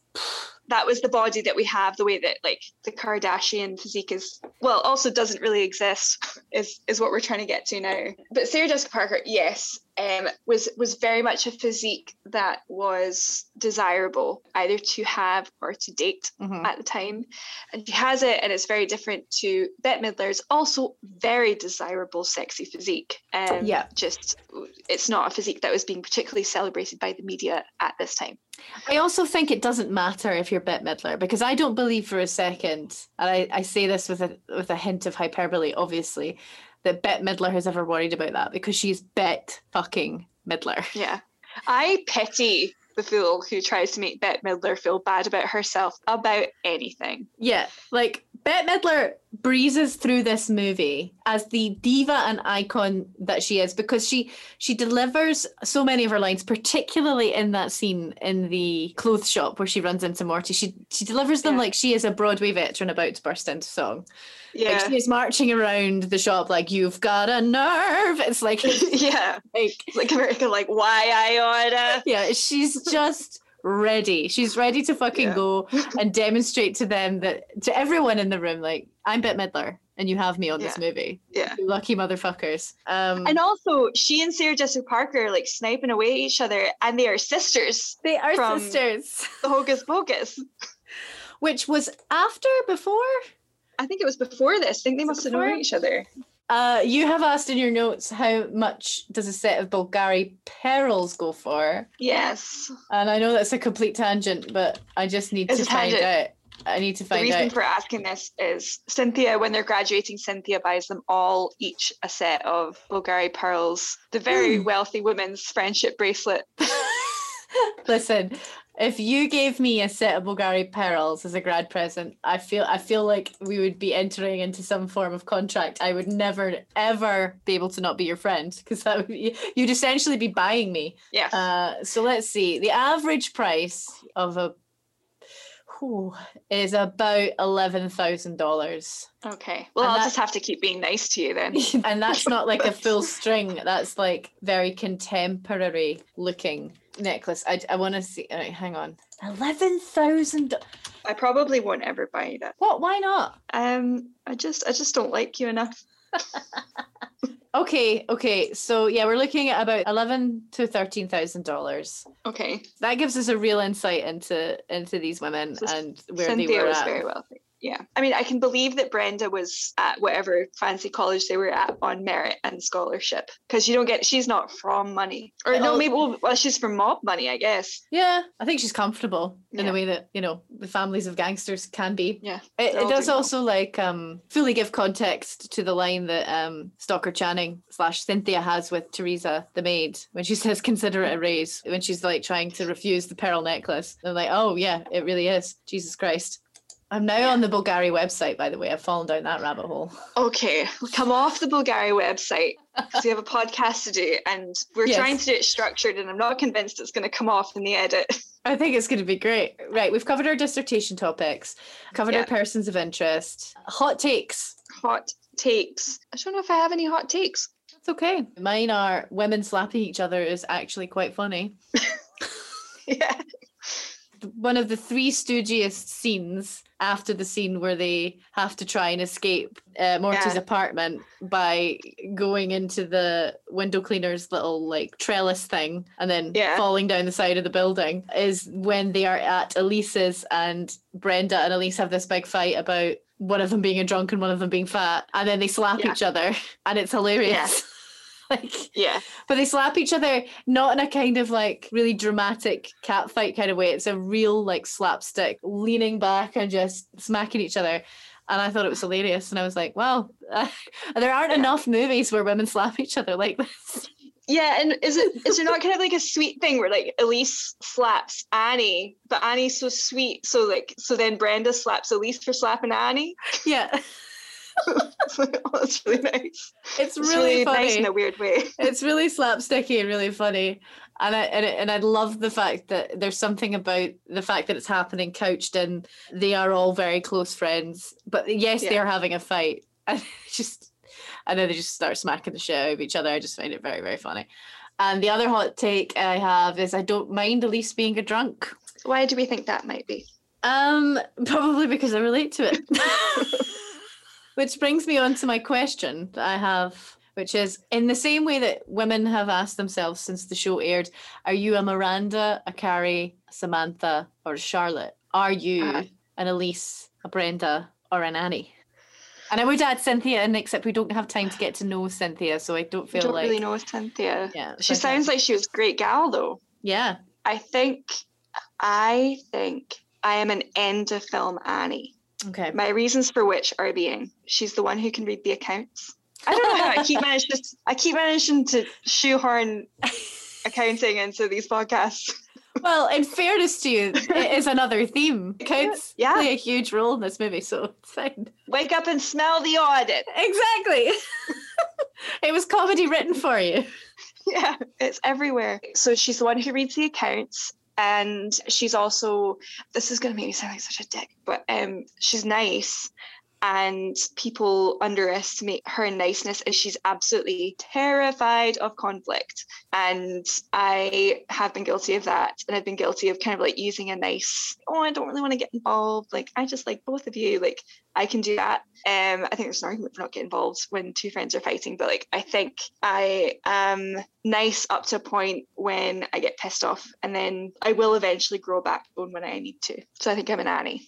B: that was the body that we have the way that like the kardashian physique is well also doesn't really exist is is what we're trying to get to now but sarah jessica parker yes um was was very much a physique that was desirable either to have or to date
A: Mhm.
B: at the time and she has it and it's very different to bette midler's also very desirable sexy physique um
A: Yeah.
B: just it's not a physique that was being particularly celebrated by the media at this time
A: I also think it doesn't matter if you're Bette Midler because I don't believe for a second, and I, I say this with a with a hint of hyperbole, obviously, that Bette Midler has ever worried about that because she's Bette fucking Midler.
B: Yeah. I pity the fool who tries to make Bette Midler feel bad about herself about anything.
A: Yeah, like Bette Midler breezes through this movie as the diva and icon that she is because she she delivers so many of her lines, particularly in that scene in the clothes shop where she runs into Morty. She she delivers them
B: Yeah.
A: like she is a Broadway veteran about to burst into song.
B: Yeah.
A: Like she is marching around the shop like you've got a nerve. It's like
B: yeah.
A: like
B: Like America, like, why I order
A: yeah, she's just ready. She's ready to fucking
B: Yeah.
A: go and demonstrate to them that to everyone in the room, like I'm Bette Midler and you have me on this movie.
B: Yeah.
A: You lucky motherfuckers. Um,
B: And also, she and Sarah Jessica Parker are like sniping away at each other, and they are sisters.
A: they are
B: from-
A: sisters,
B: The Hocus Pocus.
A: which was after before.
B: I think it was before this. I think they must have known each other.
A: Uh, you have asked in your notes how much does a set of Bulgari pearls go for,
B: Yes.
A: and I know that's a complete tangent, but I just need
B: It's
A: to find
B: tangent.
A: out. I need to find out.
B: The reason
A: out.
B: for asking this is Cynthia, when they're graduating, Cynthia buys them all each a set of Bulgari pearls, the very
A: Hmm.
B: wealthy woman's friendship bracelet.
A: Listen, if you gave me a set of Bulgari pearls as a grad present, I feel I feel like we would be entering into some form of contract. I would never ever be able to not be your friend because that would be, you'd essentially be buying me.
B: Yes.
A: Uh, so let's see. The average price of a whew, is about eleven thousand dollars,
B: okay. Well,
A: and
B: I'll
A: that-
B: just have to keep being nice to you then.
A: and that's not like a full string. That's like very contemporary looking necklace. I, I want to see. All right, hang on. Eleven thousand.
B: I probably won't ever buy that.
A: What? Why not?
B: Um, I just I just don't like you enough.
A: Okay, okay. So yeah, we're looking at about eleven to thirteen thousand dollars.
B: Okay.
A: That gives us a real insight into into these women
B: So
A: and where
B: Cynthia
A: they were
B: was
A: at.
B: very wealthy. Yeah. I mean, I can believe that Brenda was at whatever fancy college they were at on merit and scholarship because you don't get, she's not from money. Or no, maybe, well, well, she's from mob money, I guess.
A: Yeah, I think she's comfortable in
B: Yeah.
A: the way that you know the families of gangsters can be.
B: Yeah.
A: It, it does
B: doing well.
A: also like um fully give context to the line that um Stockard Channing slash Cynthia has with Teresa the maid when she says consider it a raise when she's like trying to refuse the pearl necklace. They're like, oh yeah, it really is. Jesus Christ. I'm now on the Bulgari website, by the way. I've fallen down that rabbit hole.
B: Okay, we'll come off the Bulgari website because we have a podcast to do and we're
A: Yes.
B: trying to do it structured and I'm not convinced it's going to come off in the edit.
A: I think it's going to be great. Right, we've covered our dissertation topics, covered our persons of interest, hot takes.
B: Hot takes. I don't know if I have any hot takes.
A: That's okay. Mine are women slapping each other is actually quite funny.
B: Yeah.
A: One of the three stoogiest scenes after the scene where they have to try and escape uh, Morty's
B: Yeah.
A: apartment by going into the window cleaner's little like trellis thing and then
B: Yeah.
A: falling down the side of the building is when they are at Elise's and Brenda and Elise have this big fight about one of them being a drunk and one of them being fat and then they slap
B: Yeah.
A: each other and it's hilarious. like
B: Yeah.
A: but they slap each other not in a kind of like really dramatic cat fight kind of way. It's a real like slapstick, leaning back and just smacking each other. And I thought it was hilarious. And I was like, wow, there aren't
B: Yeah.
A: enough movies where women slap each other like this.
B: Yeah, and is it is there not kind of like a sweet thing where like Elise slaps Annie, but Annie's so sweet, so like so then Brenda slaps Elise for slapping Annie?
A: yeah,
B: oh, that's really nice.
A: it's
B: It's
A: really, funny.
B: nice in a weird way.
A: it's really slapsticky and really funny. And I and, and I love the fact that there's something about the fact that it's happening couched in they are all very close friends. But yes, they are having a fight. And just and then they just start smacking the shit out of each other. I just find it very, very funny. And the other hot take I have is I don't mind Elise being a drunk.
B: Why do we think that might be?
A: Um, probably because I relate to it. which brings me on to my question that I have, which is in the same way that women have asked themselves since the show aired, are you a Miranda, a Carrie, a Samantha, or a Charlotte? Are you
B: Uh-huh.
A: an Elise, a Brenda, or an Annie? And I would add Cynthia in, except we don't have time to get to know Cynthia, so I don't
B: I
A: feel
B: don't
A: like
B: really know Cynthia.
A: yeah.
B: She
A: I think-
B: sounds like she was a great gal though.
A: yeah.
B: I think I think I am an end of film Annie.
A: Okay.
B: My reasons for which are being she's the one who can read the accounts. I don't know how I keep managing to I keep managing to shoehorn accounting into these podcasts.
A: Well, in fairness to you, it is another theme. Accounts
B: Yeah.
A: play a huge role in this movie, so it's fine.
B: Wake up and smell the audit.
A: Exactly. it was comedy written for you.
B: Yeah, it's everywhere. So she's the one who reads the accounts. And she's also this is gonna make me sound like such a dick, but um she's nice and people underestimate her niceness and she's absolutely terrified of conflict. And I have been guilty of that. And I've been guilty of kind of like using a nice, oh, I don't really want to get involved. Like I just like both of you. Like I can do that. Um, I think there's an argument for not getting involved when two friends are fighting, but like I think I am nice up to a point when I get pissed off, and then I will eventually grow backbone when I need to. So I think I'm an Annie.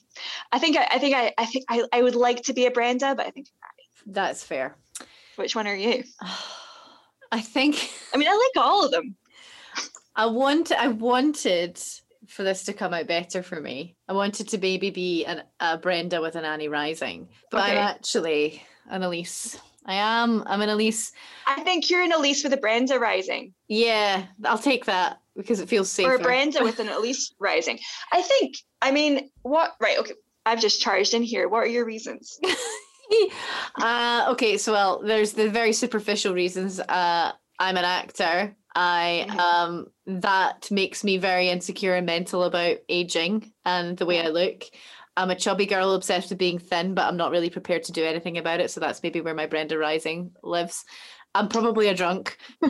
B: I think I, I think I, I think I, I would like to be a Brenda, but I think Annie.
A: That's fair.
B: which one are you?
A: I think
B: I mean, I like all of them.
A: I want I wanted for this to come out better for me. I wanted to maybe be an, a Brenda with an Annie Rising, but I'm actually an Elise. I am. I'm an Elise.
B: I think you're an Elise with a Brenda rising,
A: Yeah, I'll take that because it feels safer.
B: or a Brenda with an Elise rising. I think. I mean, what? Right. Okay. I've just charged in here. What are your reasons?
A: uh, okay, so well, there's the very superficial reasons. Uh, I'm an actor. I
B: Mhm.
A: um that makes me very insecure and mental about aging and the way I look. I'm a chubby girl obsessed with being thin, but I'm not really prepared to do anything about it. So that's maybe where my Brenda Rising lives. I'm probably a drunk.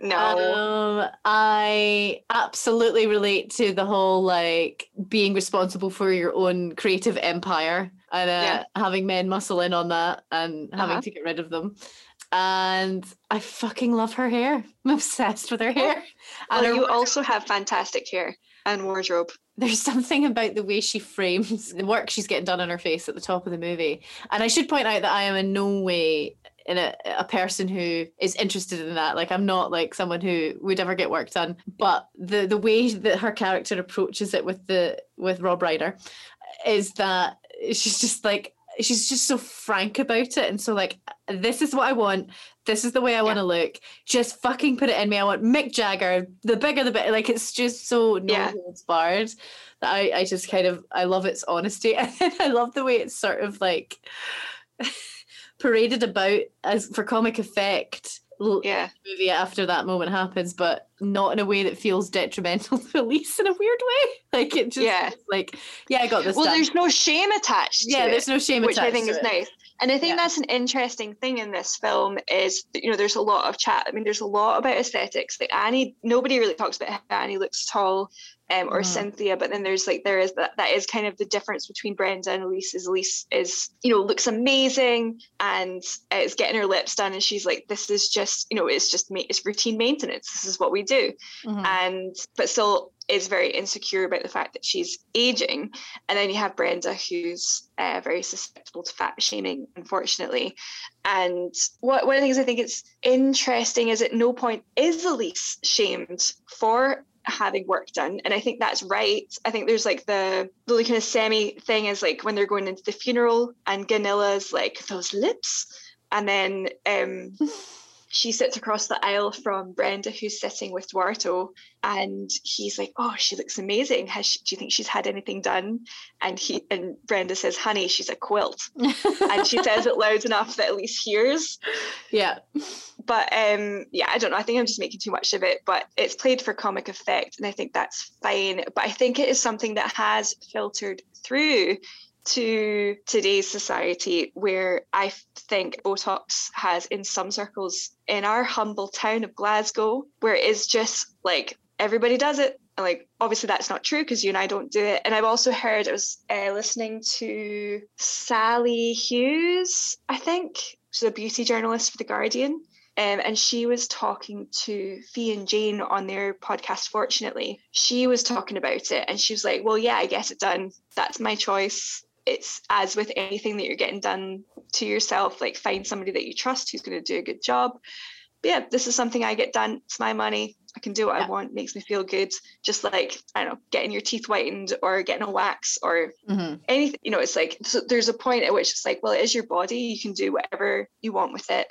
B: no.
A: Um, I absolutely relate to the whole like being responsible for your own creative empire and uh,
B: Yeah.
A: having men muscle in on that and having
B: Uh-huh.
A: to get rid of them. And I fucking love her hair. I'm obsessed with her oh, hair.
B: Well,
A: and her
B: you
A: wardrobe-
B: also have fantastic hair and wardrobe.
A: there's something about the way she frames the work she's getting done on her face at the top of the movie. And I should point out that I am in no way in a, a person who is interested in that. Like I'm not like someone who would ever get work done. But the the way that her character approaches it with the with Rob Ryder is that she's just like she's just so frank about it and so like this is what I want. This is the way I want to look. Just fucking put it in me. I want Mick Jagger. The bigger the better. Like it's just so no
B: Yeah.
A: holds barred. That I I just kind of I love its honesty and I love the way it's sort of like paraded about as for comic effect.
B: Yeah.
A: Movie after that moment happens, but not in a way that feels detrimental to Elise in a weird way. Like it just
B: Yeah.
A: like, yeah, I got this.
B: Well,
A: done.
B: there's no shame attached
A: yeah,
B: it.
A: there's no shame
B: which I think is
A: it.
B: nice. And I think
A: Yeah.
B: that's an interesting thing in this film is that, you know there's a lot of chat. I mean, there's a lot about aesthetics. Like Annie, nobody really talks about how Annie looks tall, um, or
A: Mhm.
B: Cynthia. But then there's like there is that that is kind of the difference between Brenda and Elise. Is Elise is you know looks amazing and uh, is getting her lips done, and she's like, this is just you know it's just ma- it's routine maintenance. This is what we do
A: Mhm.
B: and but still is very insecure about the fact that she's aging. And then you have brenda who's uh, very susceptible to fat shaming unfortunately. And what one of the things i think is interesting is at no point is elise shamed for having work done. And i think that's right. I think there's like the the kind of semi thing is like when they're going into the funeral and Gunilla's like those lips. And then um she sits across the aisle from Brenda, who's sitting with Duarto, and he's like, "Oh, she looks amazing. Has she, do you think she's had anything done?" And he and Brenda says, "Honey, she's a quilt," and she says it loud enough that Elise hears.
A: yeah.
B: But um, yeah, I don't know. I think I'm just making too much of it. But it's played for comic effect, and I think that's fine. But I think it is something that has filtered through to today's society where I think Botox has in some circles in our humble town of Glasgow where it is just like everybody does it and like obviously that's not true because you and I don't do it and I've also heard I was uh, listening to Sally Hughes I think she's a beauty journalist for the Guardian um, and she was talking to Fee and Jane on their podcast, Fortunately. She was talking about it and she was like, Well, yeah, I get it done. That's my choice. It's as with anything that you're getting done to yourself, like find somebody that you trust who's going to do a good job. But yeah, this is something I get done. It's my money. I can do what
A: Yeah.
B: I want. Makes me feel good. Just like, I don't know, getting your teeth whitened or getting a wax or
A: Mhm.
B: anything. You know, it's like, so there's a point at which it's like, well, it is your body. You can do whatever you want with it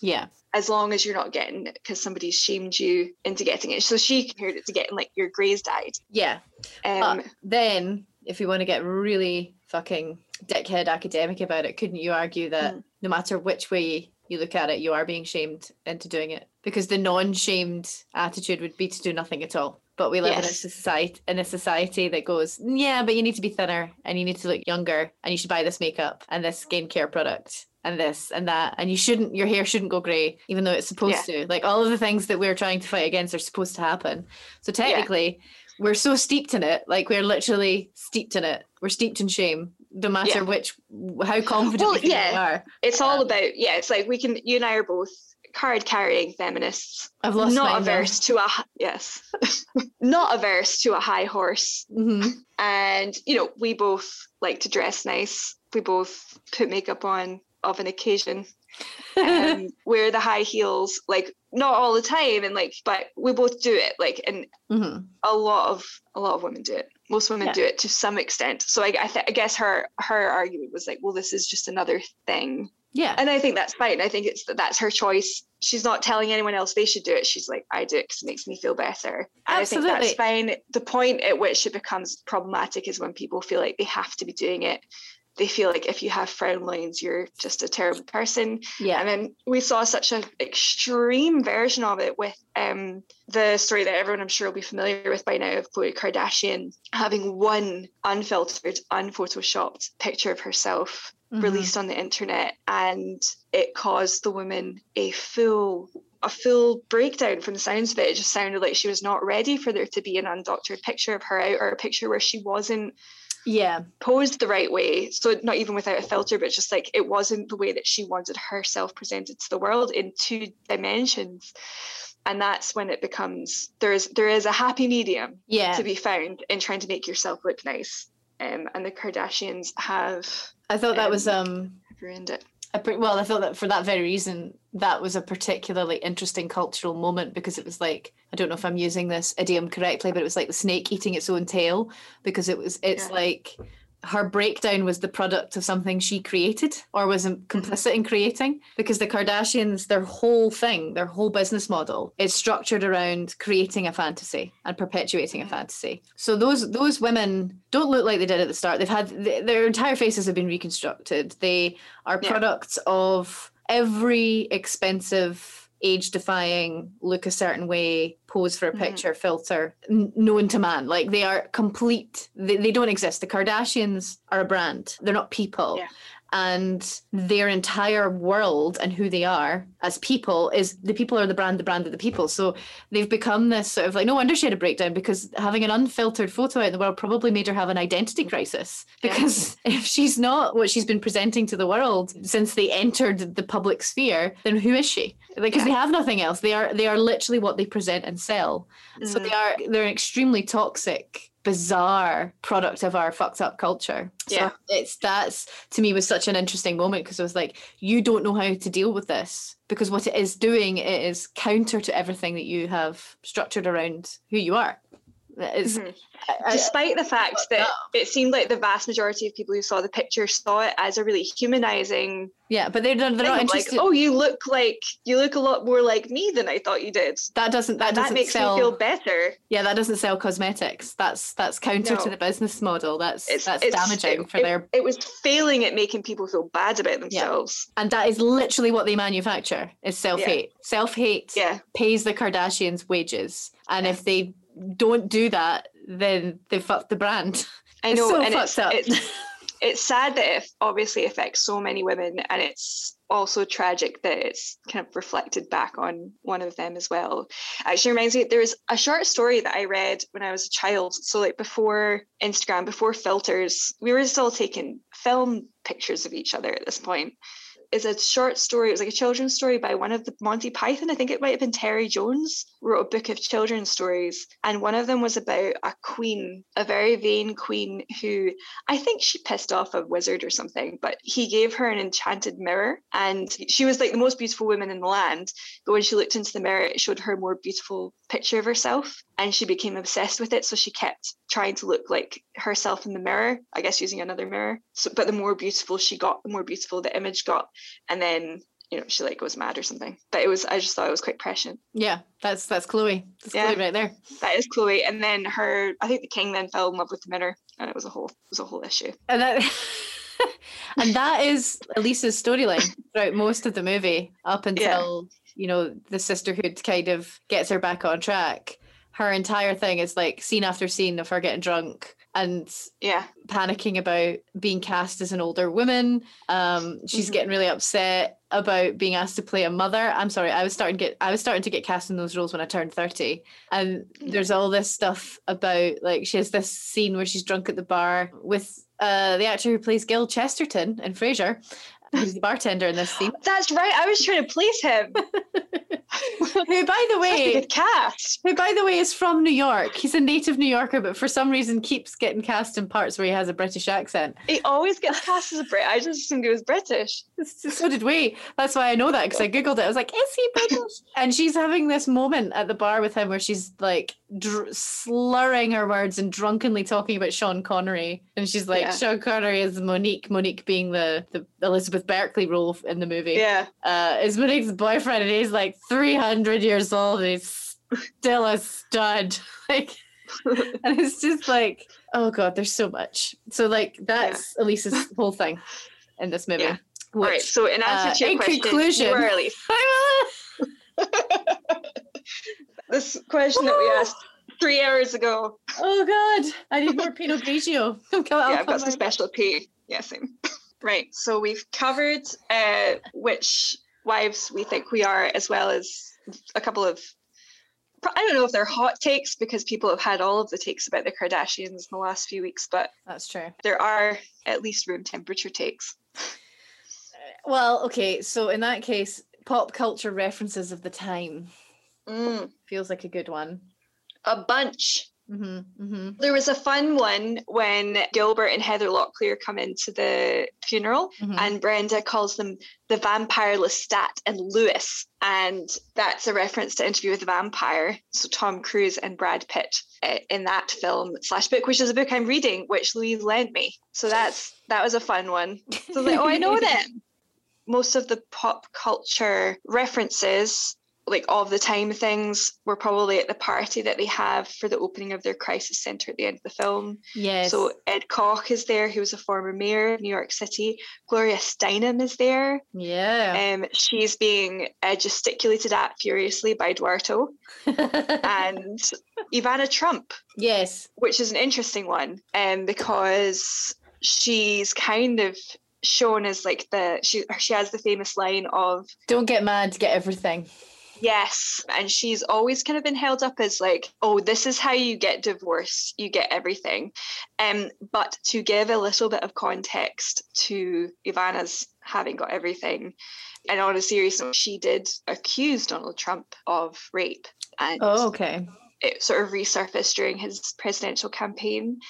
A: Yeah.
B: as long as you're not getting it because somebody's shamed you into getting it. So she compared it to getting like your grays dyed.
A: Yeah.
B: Um,
A: But then, if you want to get really fucking dickhead academic about it, couldn't you argue that
B: Mm.
A: no matter which way you look at it, you are being shamed into doing it? Because the non-shamed attitude would be to do nothing at all. But we live in a society in a society that goes, yeah, but you need to be thinner and you need to look younger and you should buy this makeup and this skincare product and this and that and you shouldn't your hair shouldn't go grey even though it's supposed to like all of the things that we're trying to fight against are supposed to happen so technically we're so steeped in it like we're literally steeped in it we're steeped in shame no matter
B: Yeah.
A: which how confident
B: Well,
A: we
B: yeah.
A: are
B: it's all about yeah. It's like we can. You and I are both card carrying feminists,
A: i've lost
B: not averse to a yes, not averse to a high horse.
A: Mhm.
B: And you know, we both like to dress nice. We both put makeup on of an occasion. Um, wear the high heels, like not all the time, and like, but we both do it. Like, and
A: Mhm.
B: a lot of a lot of women do it. Most women
A: Yeah.
B: do it to some extent. So I, I, th- I guess her her argument was like, well, this is just another thing,
A: yeah
B: and I think that's fine. I think it's that's her choice. She's not telling anyone else they should do it. She's like, I do it because it makes me feel better. And I think that's fine. The point at which it becomes problematic is when people feel like they have to be doing it. They feel like if you have frown lines, you're just a terrible person.
A: yeah
B: And then we saw such an extreme version of it with um, the story that everyone I'm sure will be familiar with by now of Khloe Kardashian having one unfiltered, unphotoshopped picture of herself mm-hmm. released on the internet, and it caused the woman a full a full breakdown from the sounds of it. It just sounded like she was not ready for there to be an undoctored picture of her out or a picture where she wasn't
A: yeah.
B: posed the right way. So not even without a filter but just like it wasn't the way that she wanted herself presented to the world in two dimensions. And that's when it becomes there's there is a happy medium
A: yeah.
B: to be found in trying to make yourself look nice. Um, and the kardashians have
A: i thought that um, was um
B: ruined it
A: well, I thought that for that very reason, that was a particularly interesting cultural moment because it was like I don't know if I'm using this idiom correctly, but it was like the snake eating its own tail because it was it's yeah. like her breakdown was the product of something she created or was mm-hmm. complicit in creating because the Kardashians their whole thing their whole business model is structured around creating a fantasy and perpetuating a mm-hmm. fantasy. So those those women don't look like they did at the start. They've had their entire faces have been reconstructed. They are yeah. products of every expensive age defying, look a certain way, pose for a mm-hmm. picture, mm-hmm. filter, n- known to man. Like they are complete, they, they don't exist. The Kardashians are a brand, they're not people. Yeah and their entire world and who they are as people is the people are the brand, the brand of the people. So they've become this sort of like no wonder she had a breakdown because having an unfiltered photo out in the world probably made her have an identity crisis. Because yeah. if she's not what she's been presenting to the world since they entered the public sphere, then who is she? Because yeah. they have nothing else. They are they are literally what they present and sell. Mm. So they are they're an extremely toxic bizarre product of our fucked up culture.
B: Yeah.
A: So it's that's to me was such an interesting moment because I was like, you don't know how to deal with this because what it is doing it is counter to everything that you have structured around who you are. It's, mm-hmm.
B: Despite the fact that it seemed like the vast majority of people who saw the picture saw it as a really humanizing.
A: Yeah, but they're, they're not interested.
B: Like, oh, you look like you look a lot more like me than I thought you did.
A: That doesn't that and doesn't
B: that makes
A: sell,
B: me feel better.
A: Yeah, that doesn't sell cosmetics. That's that's counter no. to the business model. That's it's, that's it's, damaging
B: it,
A: for their.
B: It was failing at making people feel bad about themselves.
A: Yeah. And that is literally what they manufacture: is self hate. Yeah. Self hate
B: yeah.
A: pays the Kardashians wages, and if they don't do that, then they fucked the brand.
B: I know,
A: so
B: and it's, it's, it's sad that it obviously affects so many women, and it's also tragic that it's kind of reflected back on one of them as well. Actually, reminds me there was a short story that I read when I was a child. So, like before Instagram, before filters, we were still taking film pictures of each other at this point is a short story. It was like a children's story by one of the Monty Python. I think it might have been Terry Jones wrote a book of children's stories, and one of them was about a queen, a very vain queen who I think she pissed off a wizard or something. But he gave her an enchanted mirror, and she was like the most beautiful woman in the land. But when she looked into the mirror, it showed her more beautiful picture of herself, and she became obsessed with it. So she kept trying to look like herself in the mirror. I guess using another mirror. So, but the more beautiful she got, the more beautiful the image got and then you know she like goes mad or something but it was i just thought it was quite prescient
A: yeah that's that's Khloe that's yeah, Khloe right there
B: that is Khloe and then her i think the king then fell in love with the mirror and it was a whole it was a whole issue
A: and that and that is Elise's storyline throughout most of the movie up until yeah. you know the sisterhood kind of gets her back on track her entire thing is like scene after scene of her getting drunk and
B: yeah.
A: panicking about being cast as an older woman. Um she's mm-hmm. getting really upset about being asked to play a mother. I'm sorry i was starting to get i was starting to get cast in those roles when i turned 30 and there's all this stuff about like she has this scene where she's drunk at the bar with uh the actor who plays gil chesterton in frasier He's the bartender in this scene.
B: That's right. I was trying to place him.
A: who, by the way,
B: cast.
A: Who, by the way, is from New York. He's a native New Yorker, but for some reason keeps getting cast in parts where he has a British accent.
B: He always gets cast as a Brit. I just assumed he was British.
A: So did we. That's why I know that because I googled it. I was like, "Is he British?" and she's having this moment at the bar with him where she's like dr- slurring her words and drunkenly talking about Sean Connery, and she's like, yeah. "Sean Connery is Monique. Monique being the the Elizabeth Berkley role in the movie.
B: Yeah,
A: uh, is Monique's boyfriend, and he's like three hundred years old. And he's still a stud. like, and it's just like, oh god, there's so much. So like that's yeah. Elise's whole thing in this movie. Yeah.
B: Which, All right. So in answer uh, to your in question, conclusion, this question that we asked three hours ago.
A: Oh God, I need more Pinot Grigio.
B: yeah, I've got some special P. Yeah, same. Right. So we've covered uh, which wives we think we are, as well as a couple of. I don't know if they're hot takes because people have had all of the takes about the Kardashians in the last few weeks, but
A: That's true.
B: there are at least room temperature takes.
A: Well, okay, so in that case, pop culture references of the time
B: Mm,
A: feels like a good one.
B: a bunch.
A: Hmm hmm
B: There was a fun one when Gilbert and Heather Locklear come into the funeral,
A: Mhm.
B: and Brenda calls them the vampire Lestat and Lewis. And that's a reference to Interview with the Vampire. So Tom Cruise and Brad Pitt uh, in that film slash book, which is a book I'm reading, which Louise lent me. So that's that was a fun one. So I like, oh, I know them. Most of the pop culture references, like of the time things, were probably at the party that they have for the opening of their crisis center at the end of the film.
A: Yes.
B: So Ed Koch is there, who was a former mayor of New York City. Gloria Steinem is there.
A: yeah.
B: Um, she's being uh, gesticulated at furiously by Duarto and Ivana Trump,
A: yes.
B: which is an interesting one, um, because she's kind of shown as like the she she has the famous line of
A: Don't get mad, get everything.
B: Yes. And she's always kind of been held up as like, oh, this is how you get divorced. You get everything. Um, but to give a little bit of context to Ivana's having got everything, and on a serious note, she did accuse Donald Trump of rape. And
A: Oh, okay.
B: it sort of resurfaced during his presidential campaign.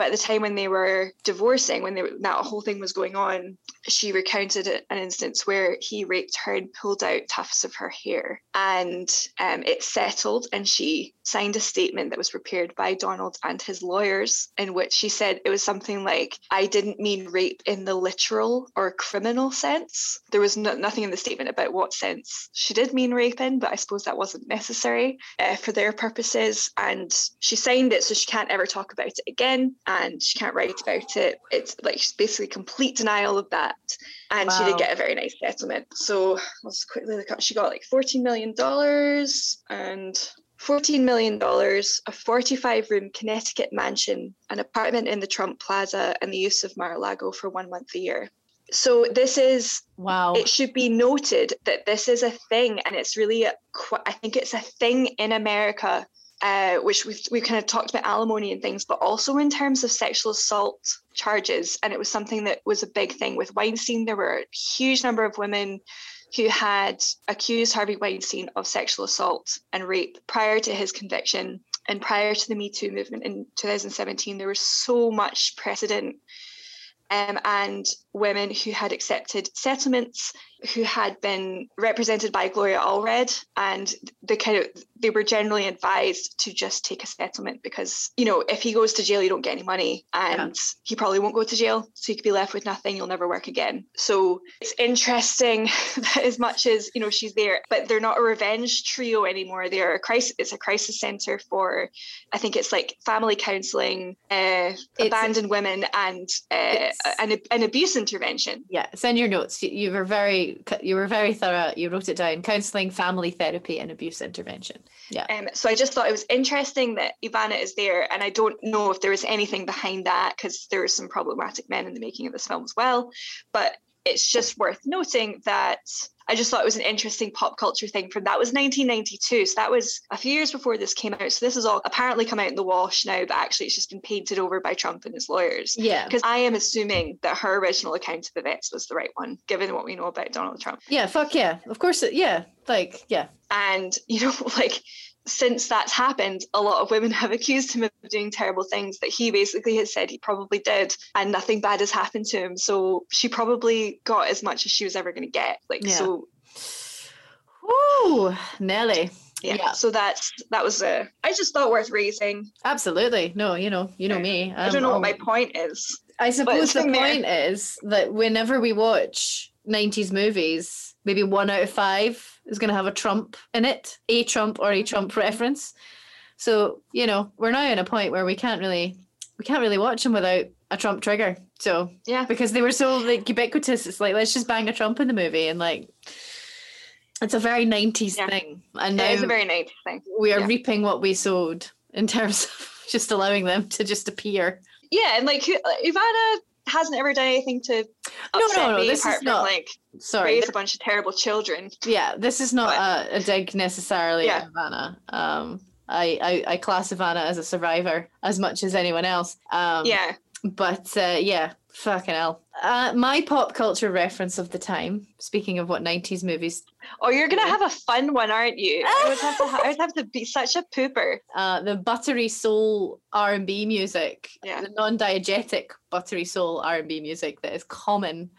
B: But at the time when they were divorcing, when that whole thing was going on, she recounted an instance where he raped her and pulled out tufts of her hair. And um, it settled, and she signed a statement that was prepared by Donald and his lawyers, in which she said it was something like, I didn't mean rape in the literal or criminal sense. There was no, nothing in the statement about what sense she did mean rape in, but I suppose that wasn't necessary uh, for their purposes. And she signed it, so she can't ever talk about it again, and she can't write about it. It's like she's basically complete denial of that. And she did get a very nice settlement. So let's quickly look up. She got like $14 million and $14 million, a 45 room Connecticut mansion, an apartment in the Trump Plaza, and the use of Mar a Lago for one month a year. So this is
A: Wow.
B: it should be noted that this is a thing and it's really a, i think it's a thing in america uh, which we've, we've kind of talked about alimony and things but also in terms of sexual assault charges. And it was something that was a big thing with weinstein. There were a huge number of women who had accused harvey weinstein of sexual assault and rape prior to his conviction. And prior to the me too movement in 2017 there was so much precedent um, and women who had accepted settlements, who had been represented by Gloria Allred, and the kind of they were generally advised to just take a settlement because you know if he goes to jail, you don't get any money, and he probably won't go to jail, so you could be left with nothing. You'll never work again. So it's interesting that as much as you know she's there, but they're not a revenge trio anymore. They're a crisis. It's a crisis center for, I think it's like family counselling, uh, abandoned women, and uh, an, an abuse intervention.
A: yeah, send your notes. You, you were very you were very thorough. You wrote it down. Counseling, family therapy, and abuse intervention. Yeah.
B: Um, so I just thought it was interesting that Ivana is there, and I don't know if there was anything behind that because there were some problematic men in the making of this film as well. But it's just worth noting that I just thought it was an interesting pop culture thing from that was 1992. So that was a few years before this came out. So this has all apparently come out in the wash now, but actually it's just been painted over by Trump and his lawyers.
A: Yeah.
B: Because I am assuming that her original account of events was the right one, given what we know about Donald Trump.
A: Yeah. Fuck yeah. Of course. It, yeah. Like yeah.
B: And, you know, like since that's happened, a lot of women have accused him of doing terrible things that he basically has said he probably did, and nothing bad has happened to him. So she probably got as much as she was ever going to get. Like,
A: Yeah.
B: so
A: Woo, Nelly.
B: yeah.
A: Yeah.
B: So that's that was a. I just thought worth raising.
A: Absolutely. No, you know, you know me.
B: I don't
A: I'm
B: know um,
A: what
B: my point is.
A: I suppose the point is that whenever we watch 90s movies, maybe one out of five is going to have a Trump in it, a Trump or a Trump reference. So, you know, we're now in a point where we can't really we can't really watch them without a Trump trigger. So,
B: Yeah.
A: because they were so like ubiquitous, it's like let's just bang a Trump in the movie and like it's a very 90s
B: Yeah.
A: thing. And now
B: It is a very nice thing.
A: we are
B: yeah.
A: reaping what we sowed in terms of just allowing them to just appear.
B: Yeah, and like Ivana hasn't ever done anything to upset
A: no, no,
B: me
A: this
B: apart
A: is
B: from
A: not-
B: like
A: Sorry.
B: raise a bunch of terrible children.
A: Yeah, this is not
B: But-
A: a, a dig necessarily
B: Yeah.
A: at Ivana. Um, I, I, I class Ivana as a survivor as much as anyone else. Um,
B: yeah.
A: But uh, yeah, fucking hell. Uh, my pop culture reference of the time, speaking of what 90s movies,
B: Oh, you're gonna have a fun one, aren't you? I would have to. I would have to be such a pooper.
A: uh, the buttery soul R&B music,
B: Yeah.
A: the non-diegetic buttery soul R&B music that is common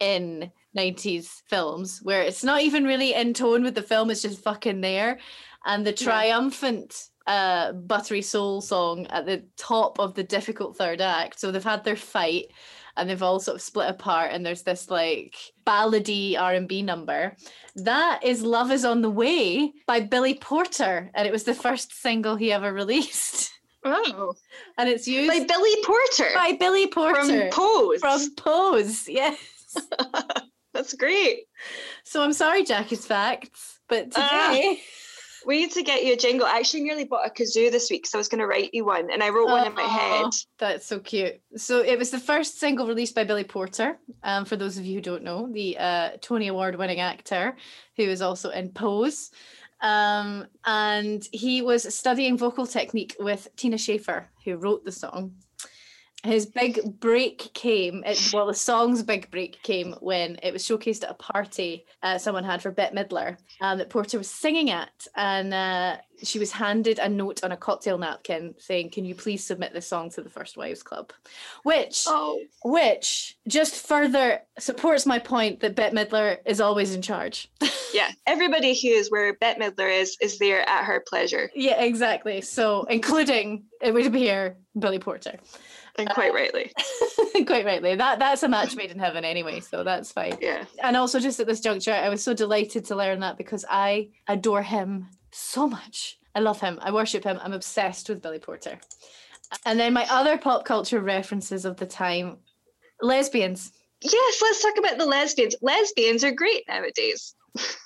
A: in 90s films where it's not even really in tone with the film it's just fucking there and the triumphant uh buttery soul song at the top of the difficult third act so they've had their fight and they've all sort of split apart and there's this like ballady R&B number that is Love is on the Way by Billy Porter and it was the first single he ever released
B: Oh,
A: and it's used
B: by Billy Porter
A: by Billy Porter
B: from Pose.
A: from Pose. Yes.
B: That's great.
A: So I'm sorry, Jackie's facts, but
B: Ah. We need to get you a jingle. I actually nearly bought a kazoo this week, so I was going to write you one, and I wrote one in my head.
A: That's so cute. So it was the first single released by Billy Porter. Um, for those of you who don't know, the uh, Tony Award winning actor who is also in Pose. Um, and he was studying vocal technique with Tina Schaefer, who wrote the song. His big break came, it, well, the song's big break came when it was showcased at a party uh, someone had for Bette Midler um, that Porter was singing at. And uh, she was handed a note on a cocktail napkin saying, Can you please submit this song to the First Wives Club? Which
B: Oh,
A: which just further supports my point that Bette Midler is always in charge.
B: yeah. Everybody who is where Bette Midler is is there at her pleasure,
A: yeah, exactly. So, including it would appear Billy Porter.
B: And quite rightly.
A: Quite rightly. That that's a match made in heaven anyway, so that's fine.
B: Yeah.
A: And also just at this juncture, I was so delighted to learn that because I adore him so much. I love him. I worship him. I'm obsessed with Billy Porter. And then my other pop culture references of the time, lesbians.
B: Yes, let's talk about the lesbians. Lesbians are great nowadays.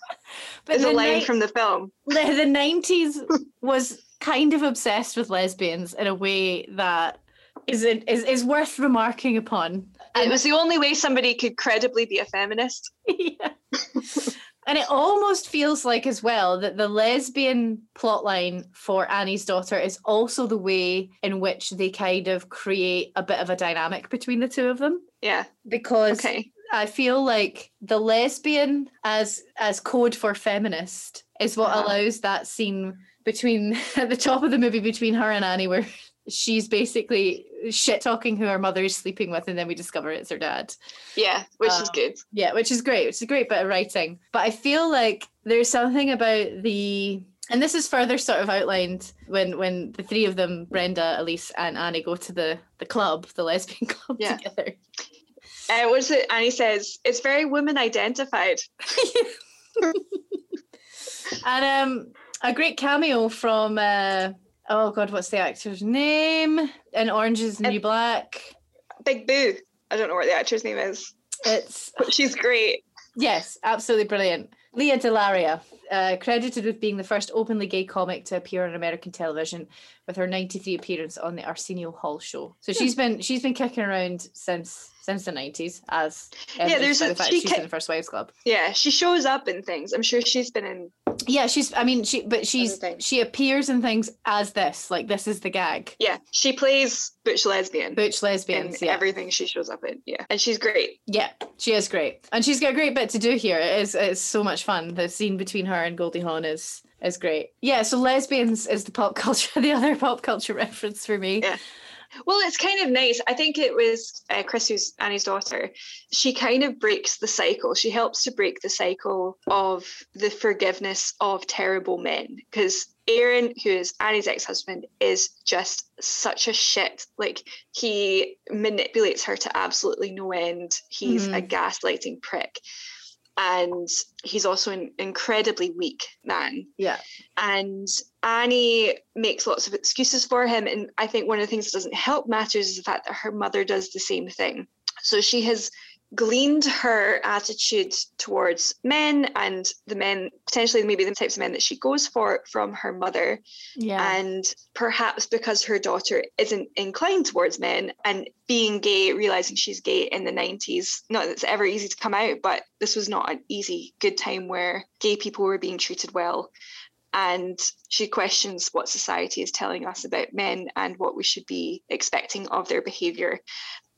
A: But the
B: line
A: ni-
B: from the film.
A: the, the 90s was kind of obsessed with lesbians in a way that is is, is worth remarking upon.
B: It was the only way somebody could credibly be a feminist.
A: yeah. And it almost feels like as well that the lesbian plotline for Annie's daughter is also the way in which they kind of create a bit of a dynamic between the two of them.
B: Yeah.
A: Because
B: Okay.
A: I feel like the lesbian as as code for feminist is what
B: Uh-huh.
A: allows that scene between at the top of the movie between her and Annie where she's basically shit talking who her mother is sleeping with and then we discover it's her dad.
B: Yeah, which is
A: Um,
B: good.
A: Yeah, which is great. Which is a great bit of writing. But I feel like there's something about the and this is further sort of outlined when when the three of them, Brenda, Elise, and Annie, go to the the club, the lesbian club
B: Yeah.
A: together.
B: Uh, what's it? Annie says it's very woman identified.
A: and um a great cameo from uh oh god, what's the actor's name? In Orange is the New Black.
B: Big Boo. I don't know what the actor's name is,
A: It's
B: but she's great.
A: Yes, absolutely brilliant. Lea DeLaria, uh, credited with being the first openly gay comic to appear on American television, with her '93 appearance on the Arsenio Hall show. So she's been she's been kicking around since since the '90s, as evidenced
B: there's a-
A: the fact
B: she
A: she's
B: ki-
A: in the First Wives Club.
B: Yeah, she shows up in things. I'm sure she's been in.
A: Yeah, she's. I mean, she but she's she appears in things as this, like this is the gag.
B: Yeah, she plays butch lesbian
A: Butch
B: in
A: lesbians. Yeah,
B: everything she shows up in. Yeah, and she's great.
A: Yeah, she is great, and she's got a great bit to do here. It is it's so much fun. The scene between her and Goldie Hawn is is great. Yeah, so lesbians is the pop culture, the other pop culture reference for me.
B: Yeah. Well, it's kind of nice. I think it was uh, Chris, who's Annie's daughter. She kind of breaks the cycle. She helps to break the cycle of the forgiveness of terrible men. Because Aaron, who is Annie's ex husband, is just such a shit. Like, he manipulates her to absolutely no end. He's a gaslighting prick. And he's also an incredibly weak man
A: Yeah,
B: and Annie makes lots of excuses for him. And I think one of the things that doesn't help matters is the fact that her mother does the same thing. So she has gleaned her attitude towards men and the men, potentially maybe the types of men that she goes for from her mother.
A: Yeah.
B: And perhaps because her daughter isn't inclined towards men and being gay, realizing she's gay in the 90s, not that it's ever easy to come out, but this was not an easy, good time where gay people were being treated well and she questions what society is telling us about men and what we should be expecting of their behavior